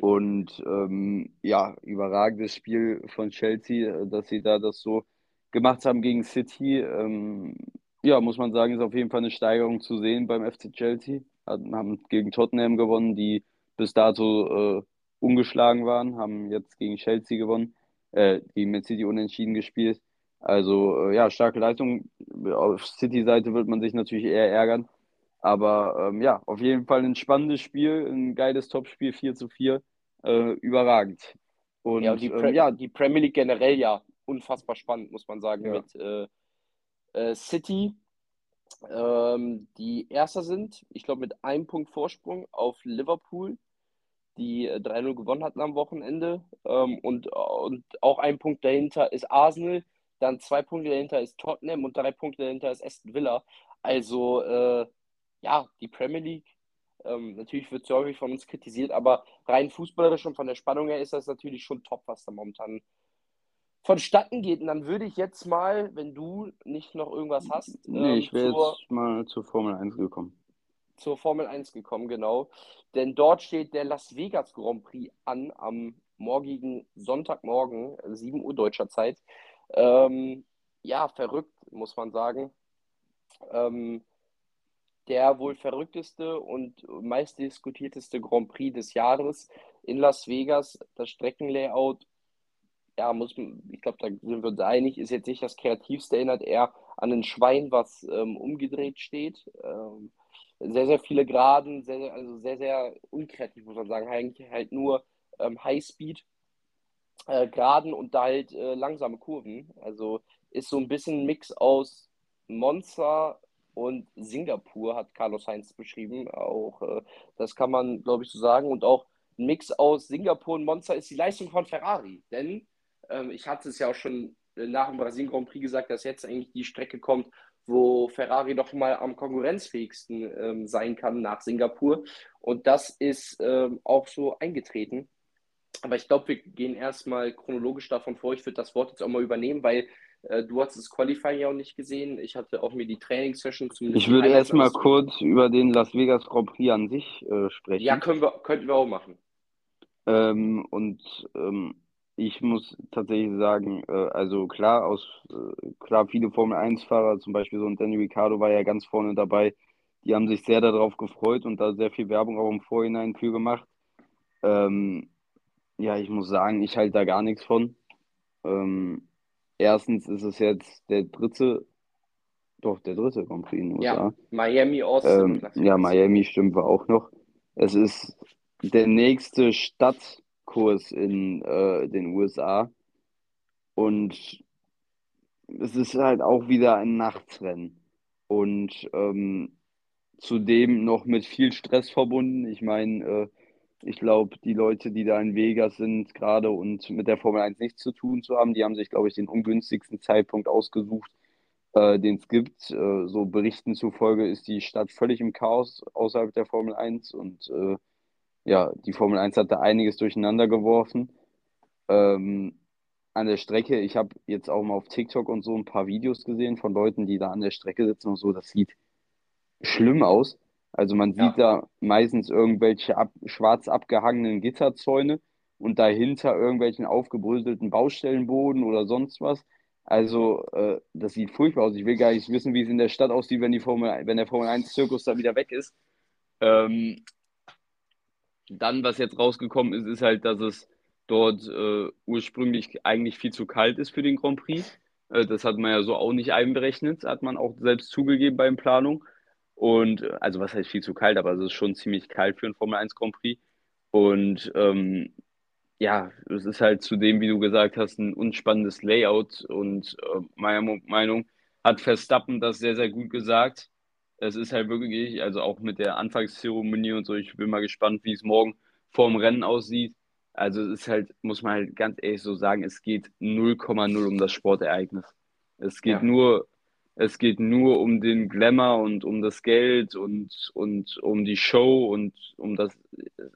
Und ähm, ja, überragendes Spiel von Chelsea, äh, dass sie da das so gemacht haben gegen City. Ähm, ja, muss man sagen, ist auf jeden Fall eine Steigerung zu sehen beim FC Chelsea. Haben gegen Tottenham gewonnen, die bis dato äh, ungeschlagen waren, haben jetzt gegen Chelsea gewonnen, äh, gegen Man City unentschieden gespielt. Also äh, ja, starke Leistung. Auf City-Seite wird man sich natürlich eher ärgern. Aber ähm, ja, auf jeden Fall ein spannendes Spiel, ein geiles Topspiel, 4 zu 4. Äh, überragend. Und, ja, und die, ähm, ja, die Premier League generell ja unfassbar spannend, muss man sagen, ja. mit äh, äh, City, ähm, die Erster sind, ich glaube mit einem Punkt Vorsprung auf Liverpool, die 3-0 äh, gewonnen hatten am Wochenende. Ähm, und, und auch ein Punkt dahinter ist Arsenal, dann zwei Punkte dahinter ist Tottenham und drei Punkte dahinter ist Aston Villa. Also äh, ja, die Premier League ähm, natürlich wird es häufig von uns kritisiert, aber rein fußballerisch und von der Spannung her ist das natürlich schon top, was da momentan vonstatten geht. Und dann würde ich jetzt mal, wenn du nicht noch irgendwas hast. Nee, ähm, ich wäre zur... jetzt mal zur Formel 1 gekommen. zur Formel 1 gekommen, genau. Denn dort steht der Las Vegas Grand Prix an am morgigen Sonntagmorgen, 7 Uhr deutscher Zeit. Ähm, ja, verrückt, muss man sagen. Ähm, der wohl verrückteste und meistdiskutierteste Grand Prix des Jahres in Las Vegas. Das Streckenlayout, ja, muss ich glaube, da sind wir uns einig, ist jetzt nicht das kreativste, erinnert eher an ein Schwein, was ähm, umgedreht steht. Ähm, sehr, sehr viele Geraden, sehr, also sehr, sehr unkreativ, muss man sagen. Eigentlich halt nur ähm, Highspeed. Äh, Geraden und da halt äh, langsame Kurven. Also ist so ein bisschen ein Mix aus Monza und Singapur, hat Carlos Heinz beschrieben. Auch äh, das kann man, glaube ich, so sagen. Und auch ein Mix aus Singapur und Monza ist die Leistung von Ferrari. Denn ähm, ich hatte es ja auch schon nach dem Brasilien Grand Prix gesagt, dass jetzt eigentlich die Strecke kommt, wo Ferrari doch mal am konkurrenzfähigsten ähm, sein kann nach Singapur. Und das ist ähm, auch so eingetreten. Aber ich glaube, wir gehen erstmal chronologisch davon vor. Ich würde das Wort jetzt auch mal übernehmen, weil äh, du hast das Qualifying ja auch nicht gesehen. Ich hatte auch mir die Trainingssession zumindest. Ich würde erstmal kurz über den Las Vegas Grand Prix an sich äh, sprechen. Ja, können wir, könnten wir auch machen. Ähm, und ähm, ich muss tatsächlich sagen, äh, also klar, aus äh, klar, viele Formel-1-Fahrer, zum Beispiel so ein Danny Ricciardo war ja ganz vorne dabei, die haben sich sehr darauf gefreut und da sehr viel Werbung auch im Vorhinein für gemacht. Ähm, ja, ich muss sagen, ich halte da gar nichts von. Ähm, erstens ist es jetzt der dritte, doch der dritte Grand Prix in den USA. Ja, Miami, Austin. Ähm, ja, Miami stimmt war auch noch. Es ist der nächste Stadt Kurs in äh, den USA. Und es ist halt auch wieder ein Nachtsrennen. Und ähm, zudem noch mit viel Stress verbunden. Ich meine, äh, ich glaube, die Leute, die da in Vegas sind gerade und mit der Formel 1 nichts zu tun zu haben, die haben sich, glaube ich, den ungünstigsten Zeitpunkt ausgesucht, äh, den es gibt. Äh, so Berichten zufolge ist die Stadt völlig im Chaos außerhalb der Formel 1 und äh, ja, die Formel 1 hat da einiges durcheinander geworfen. Ähm, an der Strecke, ich habe jetzt auch mal auf TikTok und so ein paar Videos gesehen von Leuten, die da an der Strecke sitzen und so. Das sieht schlimm aus. Also man sieht ja. da meistens irgendwelche ab, schwarz abgehangenen Gitterzäune und dahinter irgendwelchen aufgebröselten Baustellenboden oder sonst was. Also äh, das sieht furchtbar aus. Ich will gar nicht wissen, wie es in der Stadt aussieht, wenn die Formel, wenn der Formel 1 Zirkus da wieder weg ist. Ähm, dann, was jetzt rausgekommen ist, ist halt, dass es dort äh, ursprünglich eigentlich viel zu kalt ist für den Grand Prix. Äh, das hat man ja so auch nicht einberechnet, hat man auch selbst zugegeben beim Planung. Und äh, also was heißt viel zu kalt, aber es ist schon ziemlich kalt für einen Formel 1 Grand Prix. Und ähm, ja, es ist halt zudem, wie du gesagt hast, ein unspannendes Layout. Und äh, meiner Meinung hat Verstappen das sehr, sehr gut gesagt es ist halt wirklich, also auch mit der Anfangszeremonie und so, ich bin mal gespannt, wie es morgen vorm Rennen aussieht. Also es ist halt, muss man halt ganz ehrlich so sagen, es geht 0,0 um das Sportereignis. Es geht ja. nur, es geht nur um den Glamour und um das Geld und, und um die Show und um das,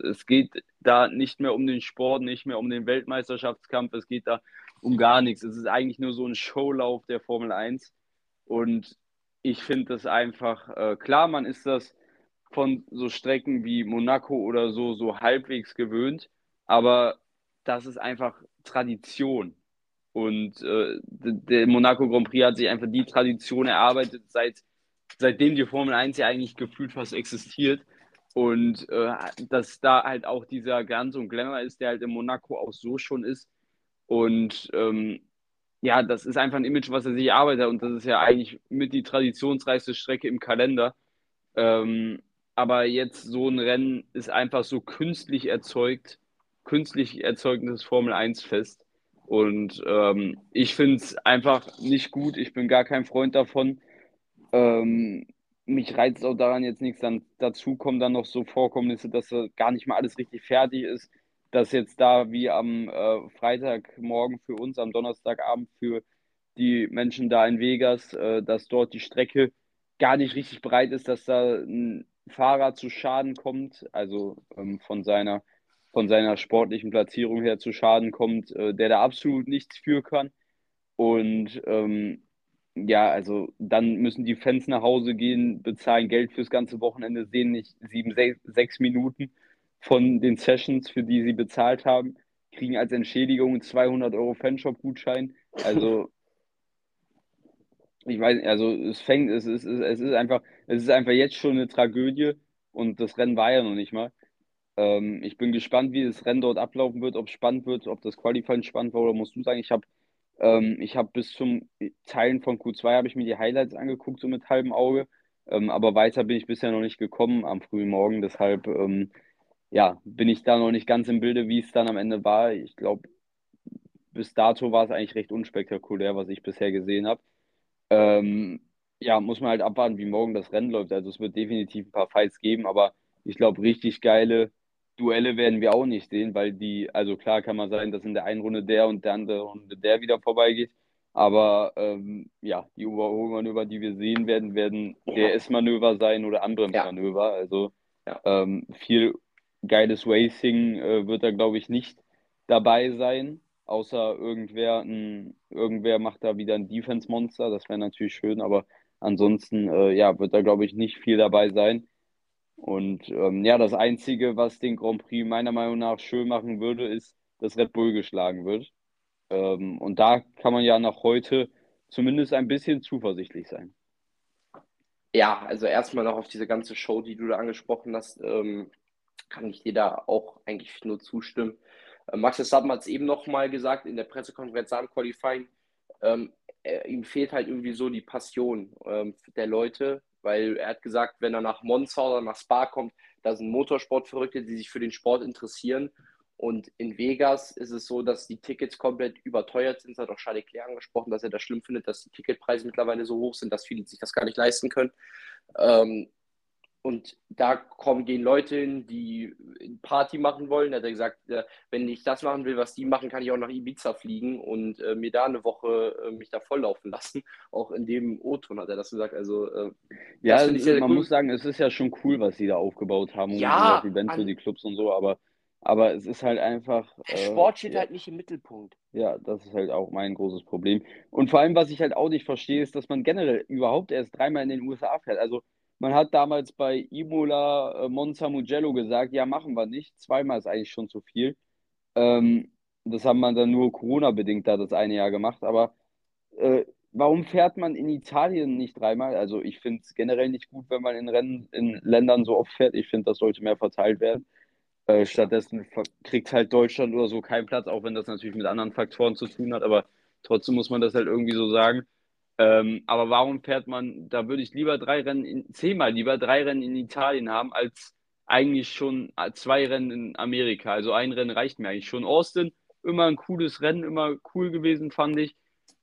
es geht da nicht mehr um den Sport, nicht mehr um den Weltmeisterschaftskampf, es geht da um gar nichts. Es ist eigentlich nur so ein Showlauf der Formel 1 und ich finde das einfach, äh, klar, man ist das von so Strecken wie Monaco oder so, so halbwegs gewöhnt, aber das ist einfach Tradition. Und äh, der Monaco Grand Prix hat sich einfach die Tradition erarbeitet, seit, seitdem die Formel 1 ja eigentlich gefühlt fast existiert. Und äh, dass da halt auch dieser Glanz und Glamour ist, der halt in Monaco auch so schon ist. Und ähm, ja, das ist einfach ein Image, was er sich erarbeitet und das ist ja eigentlich mit die traditionsreichste Strecke im Kalender. Ähm, aber jetzt so ein Rennen ist einfach so künstlich erzeugt, künstlich erzeugtes Formel 1 Fest. Und ähm, ich finde es einfach nicht gut. Ich bin gar kein Freund davon. Ähm, mich reizt auch daran jetzt nichts. Dann dazu kommen dann noch so Vorkommnisse, dass gar nicht mal alles richtig fertig ist dass jetzt da wie am äh, Freitagmorgen für uns, am Donnerstagabend für die Menschen da in Vegas, äh, dass dort die Strecke gar nicht richtig breit ist, dass da ein Fahrer zu Schaden kommt, also ähm, von seiner von seiner sportlichen Platzierung her zu Schaden kommt, äh, der da absolut nichts für kann. Und ähm, ja, also dann müssen die Fans nach Hause gehen, bezahlen Geld fürs ganze Wochenende, sehen nicht sieben, sech- sechs Minuten von den Sessions, für die sie bezahlt haben, kriegen als Entschädigung einen 200 Euro Fanshop-Gutschein. Also, ich weiß, also es fängt, es ist, es ist einfach, es ist einfach jetzt schon eine Tragödie und das Rennen war ja noch nicht mal. Ähm, ich bin gespannt, wie das Rennen dort ablaufen wird, ob es spannend wird, ob das Qualifying spannend war oder musst du sagen, ich habe ähm, ich habe bis zum Teilen von Q2 habe ich mir die Highlights angeguckt, so mit halbem Auge. Ähm, aber weiter bin ich bisher noch nicht gekommen am frühen Morgen. Deshalb ähm, ja, bin ich da noch nicht ganz im Bilde, wie es dann am Ende war. Ich glaube, bis dato war es eigentlich recht unspektakulär, was ich bisher gesehen habe. Ähm, ja, muss man halt abwarten, wie morgen das Rennen läuft. Also es wird definitiv ein paar Fights geben, aber ich glaube, richtig geile Duelle werden wir auch nicht sehen, weil die, also klar kann man sagen, dass in der einen Runde der und der andere Runde der wieder vorbeigeht. Aber ähm, ja, die Überholmanöver, die wir sehen werden, werden Ja, DRS-Manöver sein oder andere ja, Manöver. Also ja. ähm, viel geiles Racing äh, wird da, glaube ich, nicht dabei sein. Außer irgendwer, ein, irgendwer macht da wieder ein Defense-Monster. Das wäre natürlich schön, aber ansonsten äh, ja, wird da, glaube ich, nicht viel dabei sein. Und ähm, ja, das Einzige, was den Grand Prix meiner Meinung nach schön machen würde, ist, dass Red Bull geschlagen wird. Ähm, und da kann man ja nach heute zumindest ein bisschen zuversichtlich sein. Ja, also erstmal noch auf diese ganze Show, die du da angesprochen hast, ähm, kann ich dir da auch eigentlich nur zustimmen. Äh, Max Verstappen hat es eben nochmal gesagt in der Pressekonferenz am Qualifying, ähm, er, ihm fehlt halt irgendwie so die Passion ähm, der Leute, weil er hat gesagt, wenn er nach Monza oder nach Spa kommt, da sind Motorsportverrückte, die sich für den Sport interessieren. Und in Vegas ist es so, dass die Tickets komplett überteuert sind. Das hat auch Charles Leclerc angesprochen, dass er das schlimm findet, dass die Ticketpreise mittlerweile so hoch sind, dass viele sich das gar nicht leisten können. Ähm, und da kommen, gehen Leute hin, die Party machen wollen. Da hat er gesagt, äh, wenn ich das machen will, was die machen, kann ich auch nach Ibiza fliegen und äh, mir da eine Woche äh, mich da volllaufen lassen. Auch in dem O-Ton hat er das gesagt. Also äh, Ja, ich sehr, sehr man cool. muss sagen, es ist ja schon cool, was sie da aufgebaut haben, um Ja, das Event für die Clubs und so, aber, aber es ist halt einfach, Der äh, Sport steht ja, halt nicht im Mittelpunkt. ja, das ist halt auch mein großes Problem. Und vor allem, was ich halt auch nicht verstehe, ist, dass man generell überhaupt erst dreimal in den USA fährt. Also man hat damals bei Imola, äh, Monza, Mugello gesagt, ja, machen wir nicht. Zweimal ist eigentlich schon zu viel. Ähm, das haben man dann nur Corona-bedingt da das eine Jahr gemacht. Aber äh, warum fährt man in Italien nicht dreimal? Also ich finde es generell nicht gut, wenn man in Rennen in Ländern so oft fährt. Ich finde, das sollte mehr verteilt werden. Äh, stattdessen kriegt halt Deutschland oder so keinen Platz, auch wenn das natürlich mit anderen Faktoren zu tun hat. Aber trotzdem muss man das halt irgendwie so sagen. Ähm, aber warum fährt man, da würde ich lieber drei Rennen, in, zehnmal lieber drei Rennen in Italien haben, als eigentlich schon zwei Rennen in Amerika. Also ein Rennen reicht mir eigentlich schon. Austin, immer ein cooles Rennen, immer cool gewesen, fand ich.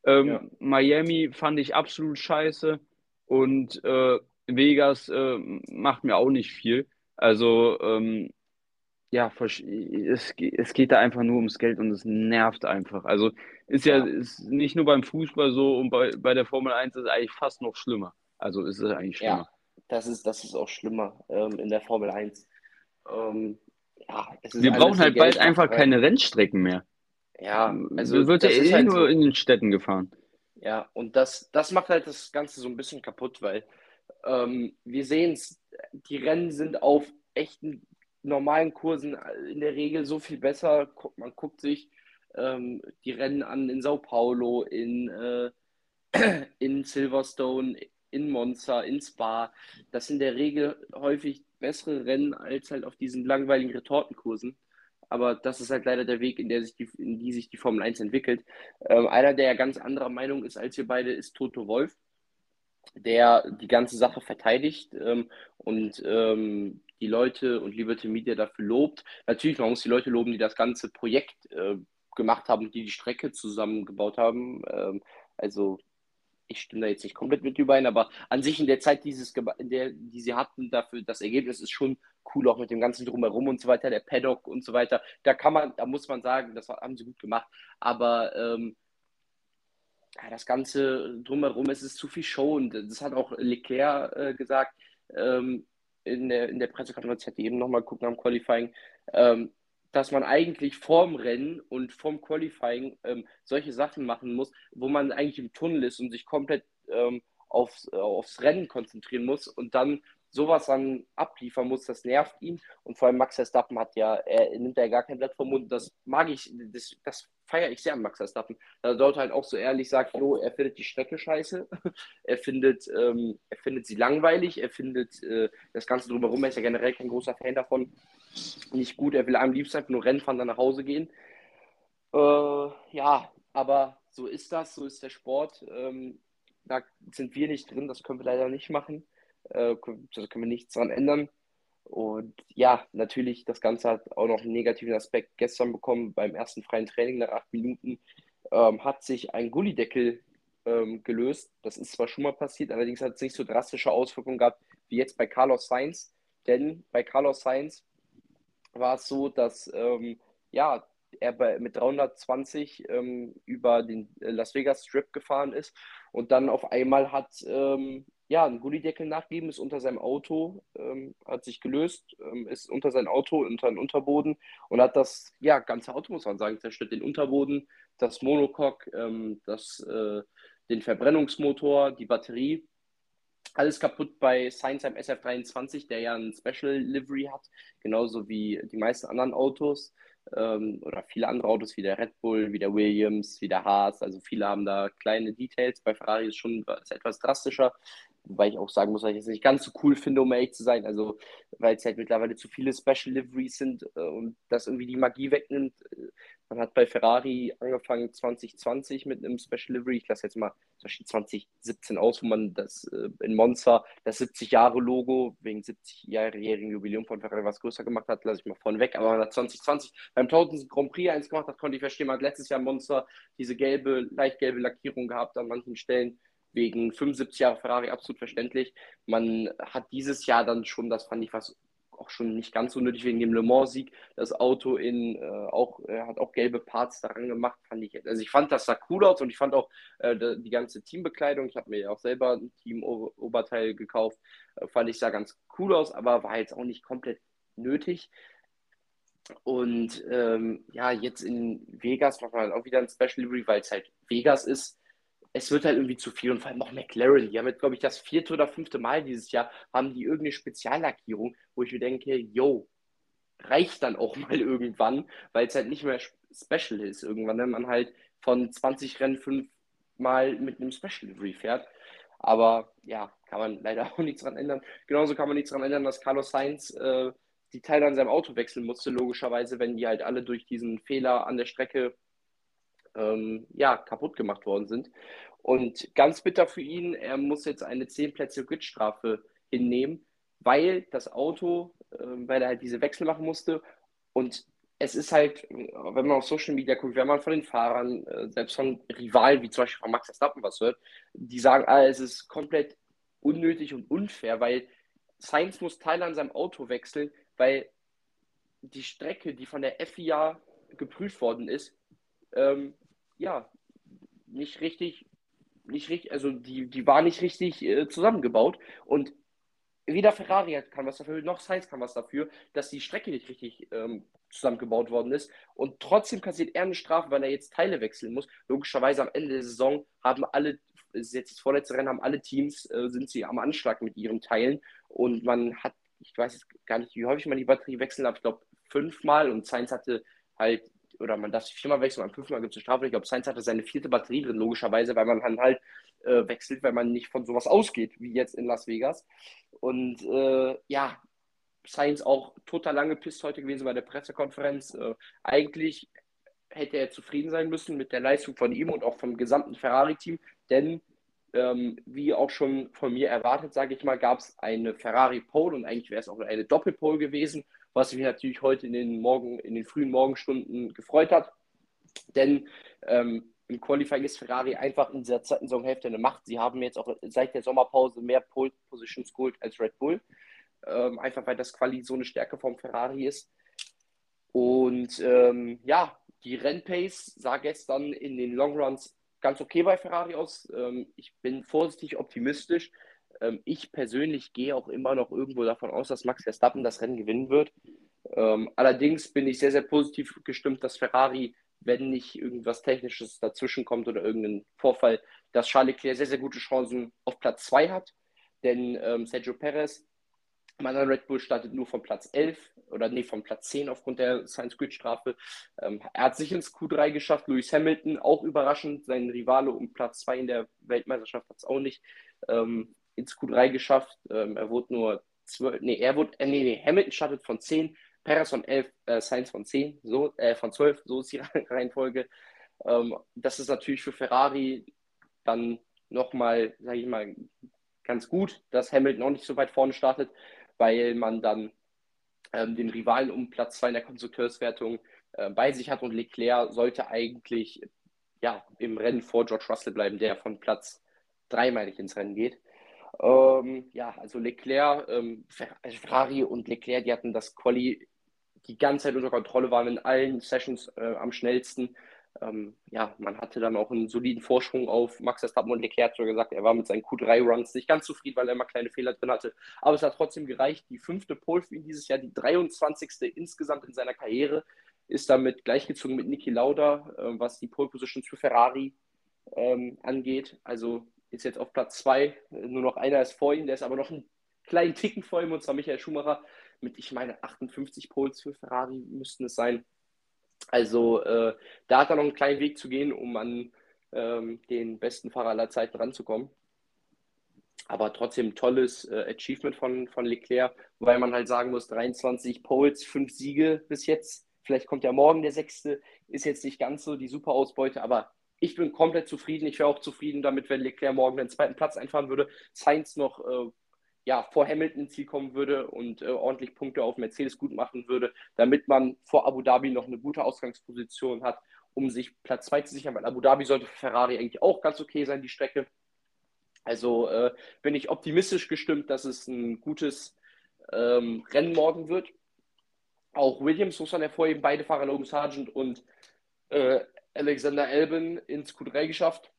Ja, Ähm, Miami fand ich absolut scheiße. Und äh, Vegas äh, macht mir auch nicht viel. Also, ähm, ja, es, es geht da einfach nur ums Geld und es nervt einfach. Also ist ja ja, ist nicht nur beim Fußball so und bei, bei der Formel Eins ist es eigentlich fast noch schlimmer. Also ist es eigentlich ja. schlimmer. Das ist, das ist auch schlimmer ähm, in der Formel 1. Ähm, ja, es ist Wir brauchen halt bald einfach keine Rennstrecken mehr. Ja, also wird ja eh halt nur so. in den Städten gefahren. Ja, und das, das macht halt das Ganze so ein bisschen kaputt, weil ähm, wir sehen es, die Rennen sind auf echten normalen Kursen in der Regel so viel besser. Man guckt sich ähm, die Rennen an in Sao Paulo, in, äh, in Silverstone, in Monza, in Spa. Das sind in der Regel häufig bessere Rennen als halt auf diesen langweiligen Retortenkursen. Aber das ist halt leider der Weg, in der sich die, in die sich die Formel 1 entwickelt. Ähm, einer, der ja ganz anderer Meinung ist als wir beide, ist Toto Wolf, der die ganze Sache verteidigt ähm, und ähm, die Leute und Liberty Media dafür lobt. Natürlich, man muss die Leute loben, die das ganze Projekt äh, gemacht haben die die Strecke zusammengebaut haben. Ähm, also ich stimme da jetzt nicht komplett mit überein, aber an sich in der Zeit, dieses, in der, die sie hatten, dafür das Ergebnis ist schon cool, auch mit dem ganzen Drumherum und so weiter, der Paddock und so weiter. Da kann man, da muss man sagen, das haben sie gut gemacht. Aber ähm, ja, das Ganze drumherum, es ist zu viel Show und das hat auch Leclerc äh, gesagt ähm, in der, in der Pressekonferenz, ich eben nochmal gucken am Qualifying, ähm, dass man eigentlich vorm Rennen und vorm Qualifying ähm, solche Sachen machen muss, wo man eigentlich im Tunnel ist und sich komplett ähm, aufs, aufs Rennen konzentrieren muss und dann sowas dann abliefern muss, das nervt ihn. Und vor allem Max Verstappen hat ja, er nimmt ja gar kein Blatt vom Mund. Das mag ich, das, das feiere ich sehr an Max Verstappen. Da dort halt auch so ehrlich sagt, jo, er findet die Strecke scheiße, er findet, ähm, er findet sie langweilig, er findet äh, das Ganze drumherum, er ist ja generell kein großer Fan davon, nicht gut, er will am liebsten einfach nur Rennen fahren, dann nach Hause gehen. Äh, ja, aber so ist das, so ist der Sport. Ähm, da sind wir nicht drin, das können wir leider nicht machen. Äh, da können wir nichts dran ändern. Und ja, natürlich, das Ganze hat auch noch einen negativen Aspekt gestern bekommen. Beim ersten freien Training nach acht Minuten ähm, hat sich ein Gullideckel ähm, gelöst. Das ist zwar schon mal passiert, allerdings hat es nicht so drastische Auswirkungen gehabt wie jetzt bei Carlos Sainz. Denn bei Carlos Sainz war es so, dass ähm, ja, er bei, mit 320 ähm, über den äh, Las Vegas Strip gefahren ist und dann auf einmal hat ähm, ja, ein Gullideckel nachgeben, ist unter seinem Auto, ähm, hat sich gelöst, ähm, ist unter sein Auto, unter den Unterboden und hat das ja, ganze Auto, muss man sagen, zerstört. Den Unterboden, das Monocoque, ähm, das, äh, den Verbrennungsmotor, die Batterie. Alles kaputt bei Science am SF23, der ja ein Special Livery hat, genauso wie die meisten anderen Autos ähm, oder viele andere Autos wie der Red Bull, wie der Williams, wie der Haas. Also viele haben da kleine Details. Bei Ferrari ist schon etwas drastischer. Wobei ich auch sagen muss, dass ich es nicht ganz so cool finde, um ehrlich zu sein. Also, weil es halt mittlerweile zu viele Special Liveries sind äh, und das irgendwie die Magie wegnimmt. Man hat bei Ferrari angefangen 2020 mit einem Special Livery. Ich lasse jetzt mal zum Beispiel 2017 aus, wo man das äh, in Monza das 70-Jahre-Logo wegen 70-jährigen Jubiläum von Ferrari was größer gemacht hat, lasse ich mal vorne weg. Aber man hat 2020 beim 1000 Grand Prix eins gemacht hat, konnte ich verstehen. Man hat letztes Jahr in Monza diese gelbe, leicht gelbe Lackierung gehabt an manchen Stellen wegen 75 Jahre Ferrari absolut verständlich. Man hat dieses Jahr dann schon, das fand ich was auch schon nicht ganz so nötig wegen dem Le Mans-Sieg, das Auto in äh, auch, äh, hat auch gelbe Parts daran gemacht, fand ich. Also ich fand, das sah cool aus und ich fand auch äh, die ganze Teambekleidung, ich habe mir ja auch selber ein Team-Oberteil gekauft, äh, fand ich sah ganz cool aus, aber war jetzt auch nicht komplett nötig. Und ähm, ja, jetzt in Vegas macht man halt auch wieder ein Special Livery, weil es halt Vegas ist es wird halt irgendwie zu viel und vor allem auch McLaren. Die haben jetzt, glaube ich, das vierte oder fünfte Mal dieses Jahr, haben die irgendeine Speziallackierung, wo ich mir denke, yo, reicht dann auch mal irgendwann, weil es halt nicht mehr special ist. Irgendwann, wenn man halt von 20 Rennen fünf Mal mit einem Special Livery fährt. Aber ja, kann man leider auch nichts dran ändern. Genauso kann man nichts dran ändern, dass Carlos Sainz äh, die Teile an seinem Auto wechseln musste, logischerweise, wenn die halt alle durch diesen Fehler an der Strecke ähm, ja, kaputt gemacht worden sind. Und ganz bitter für ihn, er muss jetzt eine 10 Plätze Gridstrafe hinnehmen, weil das Auto, äh, weil er halt diese Wechsel machen musste. Und es ist halt, wenn man auf Social Media guckt, wenn man von den Fahrern, äh, selbst von Rivalen, wie zum Beispiel von Max Verstappen was hört, die sagen, ah, es ist komplett unnötig und unfair, weil Sainz muss Teile an seinem Auto wechseln, weil die Strecke, die von der FIA geprüft worden ist, ähm, ja, nicht richtig, nicht richtig, also die, die war nicht richtig äh, zusammengebaut und weder Ferrari kann was dafür, noch Sainz kann was dafür, dass die Strecke nicht richtig ähm, zusammengebaut worden ist. Und trotzdem kassiert er eine Strafe, weil er jetzt Teile wechseln muss. Logischerweise am Ende der Saison haben alle, jetzt das vorletzte Rennen, haben alle Teams, äh, sind sie am Anschlag mit ihren Teilen. Und man hat, ich weiß jetzt gar nicht, wie häufig man die Batterie wechseln darf, ich glaube fünfmal und Sainz hatte halt oder man darf sich viermal wechseln, beim fünfmal gibt es eine Strafe. Ich glaube, Sainz hatte seine vierte Batterie drin, logischerweise, weil man halt äh, wechselt, weil man nicht von sowas ausgeht, wie jetzt in Las Vegas. Und äh, ja, Sainz auch total lange pisst heute gewesen bei der Pressekonferenz. Äh, eigentlich hätte er zufrieden sein müssen mit der Leistung von ihm und auch vom gesamten Ferrari-Team, denn ähm, wie auch schon von mir erwartet, sage ich mal, gab es eine Ferrari Pole und eigentlich wäre es auch eine Doppelpole gewesen was mich natürlich heute in den, Morgen, in den frühen Morgenstunden gefreut hat. Denn ähm, im Qualifying ist Ferrari einfach in dieser zweiten Saisonhälfte eine Macht. Sie haben jetzt auch seit der Sommerpause mehr Pole Positions geholt als Red Bull. Ähm, einfach weil das Quali so eine Stärke vom Ferrari ist. Und ähm, ja, die Rennpace sah gestern in den Longruns ganz okay bei Ferrari aus. Ähm, ich bin vorsichtig optimistisch. Ähm, ich persönlich gehe auch immer noch irgendwo davon aus, dass Max Verstappen das Rennen gewinnen wird. Ähm, allerdings bin ich sehr, sehr positiv gestimmt, dass Ferrari wenn nicht irgendwas Technisches dazwischen kommt oder irgendein Vorfall, dass Charles Leclerc sehr, sehr gute Chancen auf Platz 2 hat. Denn ähm, Sergio Perez, meiner Red Bull, startet nur von Platz 11 oder nee, von Platz 10 aufgrund der Science-Grid-Strafe. Ähm, er hat sich ins Q3 geschafft. Lewis Hamilton, auch überraschend, sein Rivale um Platz 2 in der Weltmeisterschaft hat es auch nicht ähm, ins Q3 geschafft. Ähm, er wurde nur 12, nee, er wurde, äh, nee, nee, Hamilton startet von 10, Perez von 11, äh, Sainz von 10, so, äh, von 12, so ist die Reihenfolge. Ähm, das ist natürlich für Ferrari dann nochmal, sage ich mal, ganz gut, dass Hamilton auch nicht so weit vorne startet, weil man dann ähm, den Rivalen um Platz 2 in der Konstrukteurswertung äh, bei sich hat und Leclerc sollte eigentlich ja, im Rennen vor George Russell bleiben, der von Platz 3, meine ich, ins Rennen geht. Ähm, ja, also Leclerc, ähm, also Ferrari und Leclerc, die hatten das Quali die ganze Zeit unter Kontrolle, waren in allen Sessions äh, am schnellsten. Ähm, ja, man hatte dann auch einen soliden Vorsprung auf Max Verstappen und Leclerc hat gesagt, er war mit seinen Q3-Runs nicht ganz zufrieden, weil er immer kleine Fehler drin hatte. Aber es hat trotzdem gereicht. Die fünfte Pole für ihn dieses Jahr, die 23. insgesamt in seiner Karriere, ist damit gleichgezogen mit Niki Lauda, äh, was die Pole Positions für Ferrari ähm, angeht. Also ist jetzt auf Platz 2. Nur noch einer ist vor ihm, der ist aber noch einen kleinen Ticken vor ihm, und zwar Michael Schumacher mit, ich meine, 58 Poles für Ferrari müssten es sein. Also äh, da hat er noch einen kleinen Weg zu gehen, um an ähm, den besten Fahrer aller Zeiten ranzukommen. Aber trotzdem tolles äh, Achievement von, von Leclerc, weil man halt sagen muss, 23 Poles, 5 Siege bis jetzt. Vielleicht kommt ja morgen der sechste, ist jetzt nicht ganz so die super Ausbeute, aber ich bin komplett zufrieden. Ich wäre auch zufrieden damit, wenn Leclerc morgen den zweiten Platz einfahren würde. Sainz noch äh, ja, vor Hamilton ins Ziel kommen würde und äh, ordentlich Punkte auf Mercedes gut machen würde, damit man vor Abu Dhabi noch eine gute Ausgangsposition hat, um sich Platz 2 zu sichern, weil Abu Dhabi sollte für Ferrari eigentlich auch ganz okay sein, die Strecke. Also äh, bin ich optimistisch gestimmt, dass es ein gutes ähm, Rennen morgen wird. Auch Williams muss man hervorheben, beide Fahrer Logan Sargent und äh, Alexander Albin ins Q3 geschafft.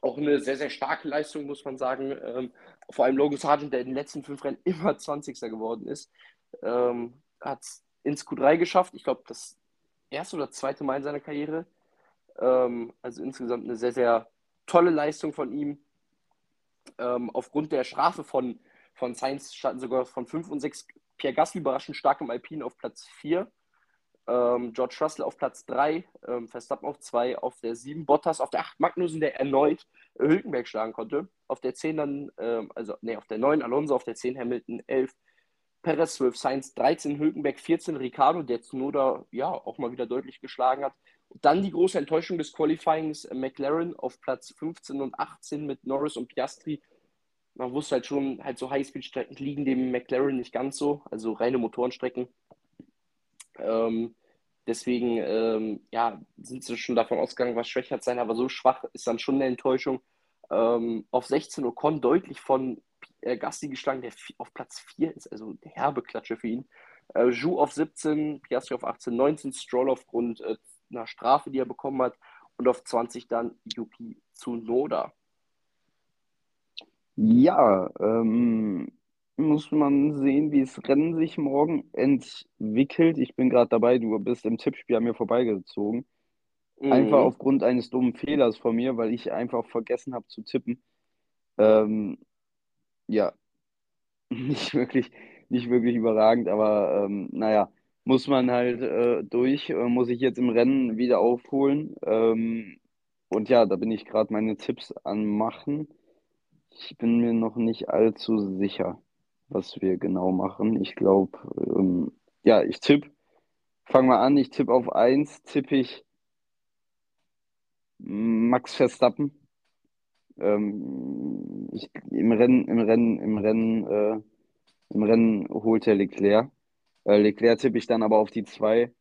Auch eine sehr, sehr starke Leistung, muss man sagen. Ähm, vor allem Logan Sargent, der in den letzten fünf Rennen immer 20. geworden ist, ähm, hat es ins Q3 geschafft. Ich glaube, das erste oder zweite Mal in seiner Karriere. Ähm, also insgesamt eine sehr, sehr tolle Leistung von ihm. Ähm, aufgrund der Strafe von, von Sainz standen sogar von 5 und 6 Pierre Gasly überraschend stark im Alpine auf Platz 4. Ähm, George Russell auf Platz 3, ähm, Verstappen auf 2, auf der 7 Bottas, auf der 8 Magnussen, der erneut Hülkenberg schlagen konnte. Auf der 10 dann, ähm, also, nee, auf der 9 Alonso, auf der 10 Hamilton, 11 Perez, 12 Sainz, 13 Hülkenberg, 14 Ricardo, der Zunoda ja auch mal wieder deutlich geschlagen hat. Dann die große Enttäuschung des Qualifyings, äh, McLaren auf Platz 15 und 18 mit Norris und Piastri. Man wusste halt schon, halt so Highspeed-Strecken liegen dem McLaren nicht ganz so, also reine Motorenstrecken. Ähm, deswegen ähm, ja, sind sie schon davon ausgegangen, was schwächer sein, aber so schwach ist dann schon eine Enttäuschung. Ähm, auf 16 Ocon deutlich von äh, Gasti geschlagen, der auf Platz 4 ist, also eine herbe Klatsche für ihn. Äh, Jou auf 17, Piastri auf 18, 19, Stroll aufgrund äh, einer Strafe, die er bekommen hat, und auf 20 dann Yuki Tsunoda. Ja, ähm, muss man sehen, wie das Rennen sich morgen entwickelt. Ich bin gerade dabei, du bist im Tippspiel an mir vorbeigezogen. Mhm. Einfach aufgrund eines dummen Fehlers von mir, weil ich einfach vergessen habe zu tippen. Ähm, ja, nicht wirklich, nicht wirklich überragend, aber ähm, naja, muss man halt äh, durch, äh, muss ich jetzt im Rennen wieder aufholen. Ähm, und ja, da bin ich gerade meine Tipps an machen. Ich bin mir noch nicht allzu sicher was wir genau machen. Ich glaube, ähm, ja, ich tippe, fange mal an, ich tippe auf 1, tippe ich Max Verstappen. Ähm, ich, Im Rennen, im Rennen, im Rennen, äh, im Rennen holt er Leclerc. Äh, Leclerc tippe ich dann aber auf die 2,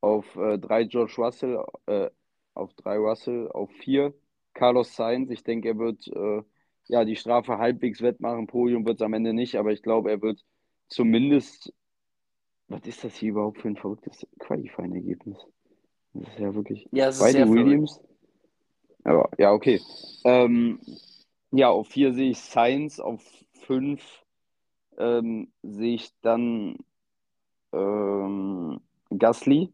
auf 3 äh, George Russell, äh, auf 3 Russell, auf 4 Carlos Sainz. Ich denke, er wird äh, ja, die Strafe halbwegs wettmachen. Podium wird es am Ende nicht, aber ich glaube, er wird zumindest. Was ist das hier überhaupt für ein verrücktes Qualifying-Ergebnis? Das ist ja wirklich. Ja, es ist sehr Williams. Verrückt. Aber ja, okay. Ähm, ja, auf vier sehe ich Science, auf fünf ähm, sehe ich dann ähm, Gasly.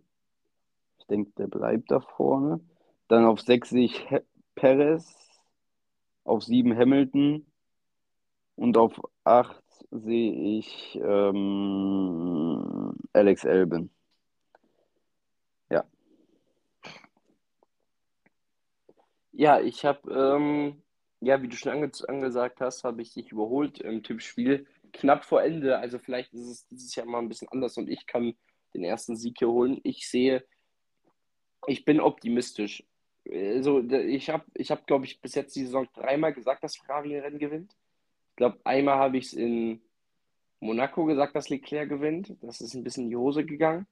Ich denke, der bleibt da vorne. Dann auf 6 sehe ich Perez, auf 7 Hamilton und auf 8 sehe ich ähm, Alex Albin. Ja. Ja, ich habe, ähm, ja, wie du schon ange angesagt hast, habe ich dich überholt im Tippspiel. Knapp vor Ende, also vielleicht ist es dieses Jahr mal ein bisschen anders und ich kann den ersten Sieg hier holen. Ich sehe, ich bin optimistisch. Also, ich habe, ich hab, glaube ich, bis jetzt die Saison dreimal gesagt, dass Ferrari ein Rennen gewinnt. Ich glaube, einmal habe ich es in Monaco gesagt, dass Leclerc gewinnt. Das ist ein bisschen in die Hose gegangen.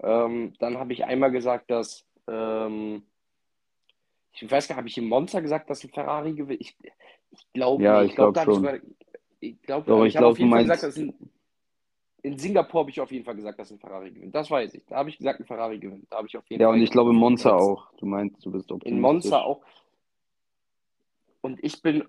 Ähm, dann habe ich einmal gesagt, dass ähm, ich weiß gar nicht, habe ich im Monza gesagt, dass ein Ferrari gewinnt? Ich, ich glaube, ja, ich glaube glaub, glaub sogar, ich glaube, Doch, ich, ich habe glaub, auf jeden Fall gesagt, dass ein, in Singapur habe ich auf jeden Fall gesagt, dass ein Ferrari gewinnt. Das weiß ich. Da habe ich gesagt, ein Ferrari gewinnt. Da habe ich auf jeden Ja, Fall und ich glaube in Monza auch. Du meinst, du bist optimistisch. In Monza auch. Und ich bin,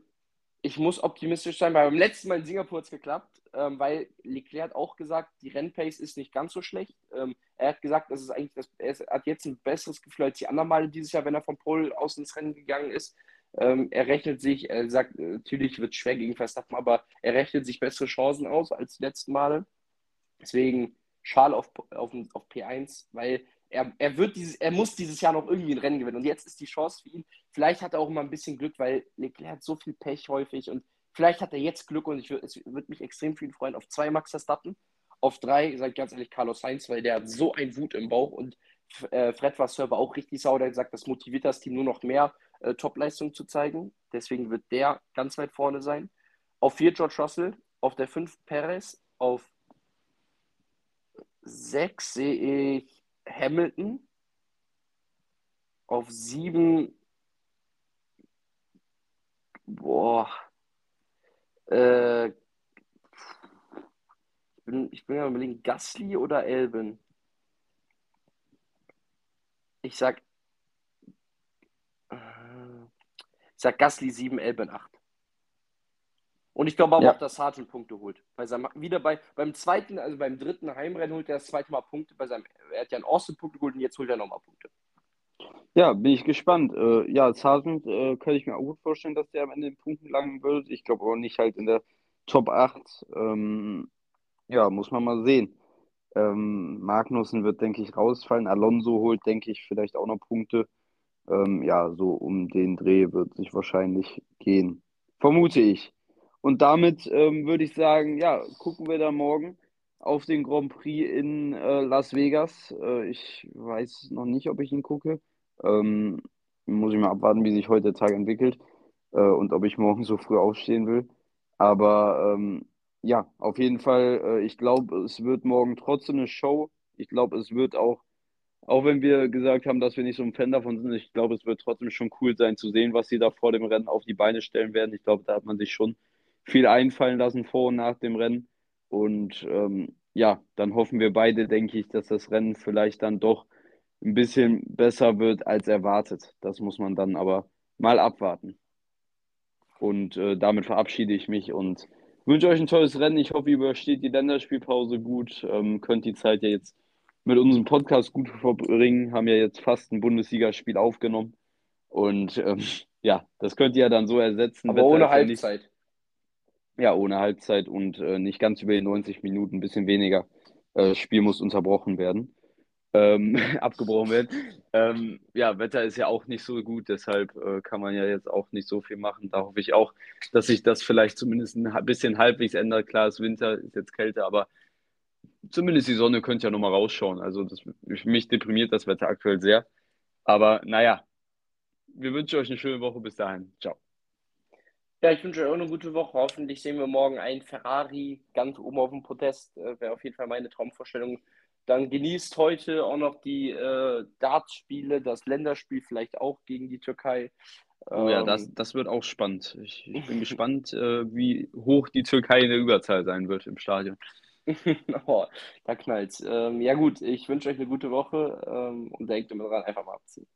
ich muss optimistisch sein, weil beim letzten Mal in Singapur hat es geklappt, ähm, weil Leclerc hat auch gesagt, die Rennpace ist nicht ganz so schlecht. Ähm, er hat gesagt, das ist eigentlich das, er hat jetzt ein besseres Gefühl als die anderen Male dieses Jahr, wenn er vom Pole aus ins Rennen gegangen ist. Ähm, er rechnet sich, er sagt, äh, natürlich wird es schwer gegen Verstappen, aber er rechnet sich bessere Chancen aus als die letzten Male. Deswegen Schal auf, auf, auf P1, weil er, er wird dieses, er muss dieses Jahr noch irgendwie ein Rennen gewinnen. Und jetzt ist die Chance für ihn. Vielleicht hat er auch mal ein bisschen Glück, weil Leclerc hat so viel Pech häufig und vielleicht hat er jetzt Glück und ich würde mich extrem viel freuen auf zwei Max Verstappen. Auf drei, sag ich ganz ehrlich, Carlos Sainz, weil der hat so ein Wut im Bauch und äh, Fred war Server auch richtig sauer, der hat gesagt, das motiviert das Team nur noch mehr äh, Topleistung zu zeigen. Deswegen wird der ganz weit vorne sein. Auf vier George Russell, auf der fünf Perez, auf sechs sehe ich Hamilton, auf sieben, boah, äh, ich bin, ich bin ja überlegen, Gasly oder Elben? Ich sag, äh, ich sag Gasly 7, Elben 8. Und ich glaube aber Ja. auch, dass Sargent Punkte holt. Bei seinem, wieder bei, beim zweiten, also beim dritten Heimrennen holt er das zweite Mal Punkte. Bei seinem, er hat ja in Austin Punkte geholt und jetzt holt er nochmal Punkte. Ja, bin ich gespannt. Äh, ja, Sargent äh, könnte ich mir auch gut vorstellen, dass der am Ende in Punkten langen wird. Ich glaube aber nicht halt in der Top 8. Ähm, ja, muss man mal sehen. Ähm, Magnussen wird, denke ich, rausfallen. Alonso holt, denke ich, vielleicht auch noch Punkte. Ähm, ja, so um den Dreh wird sich wahrscheinlich gehen. Vermute ich. Und damit ähm, würde ich sagen, ja, gucken wir da morgen auf den Grand Prix in äh, Las Vegas. Äh, ich weiß noch nicht, ob ich ihn gucke. Ähm, muss ich mal abwarten, wie sich heute der Tag entwickelt äh, und ob ich morgen so früh aufstehen will. Aber ähm, ja, auf jeden Fall, äh, ich glaube, es wird morgen trotzdem eine Show. Ich glaube, es wird auch, auch wenn wir gesagt haben, dass wir nicht so ein Fan davon sind, ich glaube, es wird trotzdem schon cool sein zu sehen, was sie da vor dem Rennen auf die Beine stellen werden. Ich glaube, da hat man sich schon viel einfallen lassen vor und nach dem Rennen. Und ähm, ja, dann hoffen wir beide, denke ich, dass das Rennen vielleicht dann doch ein bisschen besser wird als erwartet. Das muss man dann aber mal abwarten. Und äh, damit verabschiede ich mich und wünsche euch ein tolles Rennen. Ich hoffe, ihr übersteht die Länderspielpause gut, ähm, könnt die Zeit ja jetzt mit unserem Podcast gut verbringen, haben ja jetzt fast ein Bundesligaspiel aufgenommen. Und ähm, ja, das könnt ihr ja dann so ersetzen. Aber Wetter ohne ja nicht- Halbzeit. Ja, ohne Halbzeit und äh, nicht ganz über die 90 Minuten, ein bisschen weniger. Äh, Spiel muss unterbrochen werden. Ähm, abgebrochen werden. Ähm, ja, Wetter ist ja auch nicht so gut, deshalb äh, kann man ja jetzt auch nicht so viel machen. Da hoffe ich auch, dass sich das vielleicht zumindest ein bisschen halbwegs ändert. Klar, es ist Winter, ist jetzt kälter, aber zumindest die Sonne könnte ja nochmal rausschauen. Also das, mich deprimiert das Wetter aktuell sehr. Aber naja, wir wünschen euch eine schöne Woche. Bis dahin. Ciao. Ja, ich wünsche euch auch eine gute Woche. Hoffentlich sehen wir morgen einen Ferrari ganz oben auf dem Podest. Äh, Wäre auf jeden Fall meine Traumvorstellung. Dann genießt heute auch noch die äh, Dartspiele, das Länderspiel vielleicht auch gegen die Türkei. Oh ja, Ähm, das, das wird auch spannend. Ich, ich bin gespannt, äh, wie hoch die Türkei in der Überzahl sein wird im Stadion. oh, da knallt's. Ähm, ja gut, ich wünsche euch eine gute Woche ähm, und denkt immer dran, einfach mal abziehen.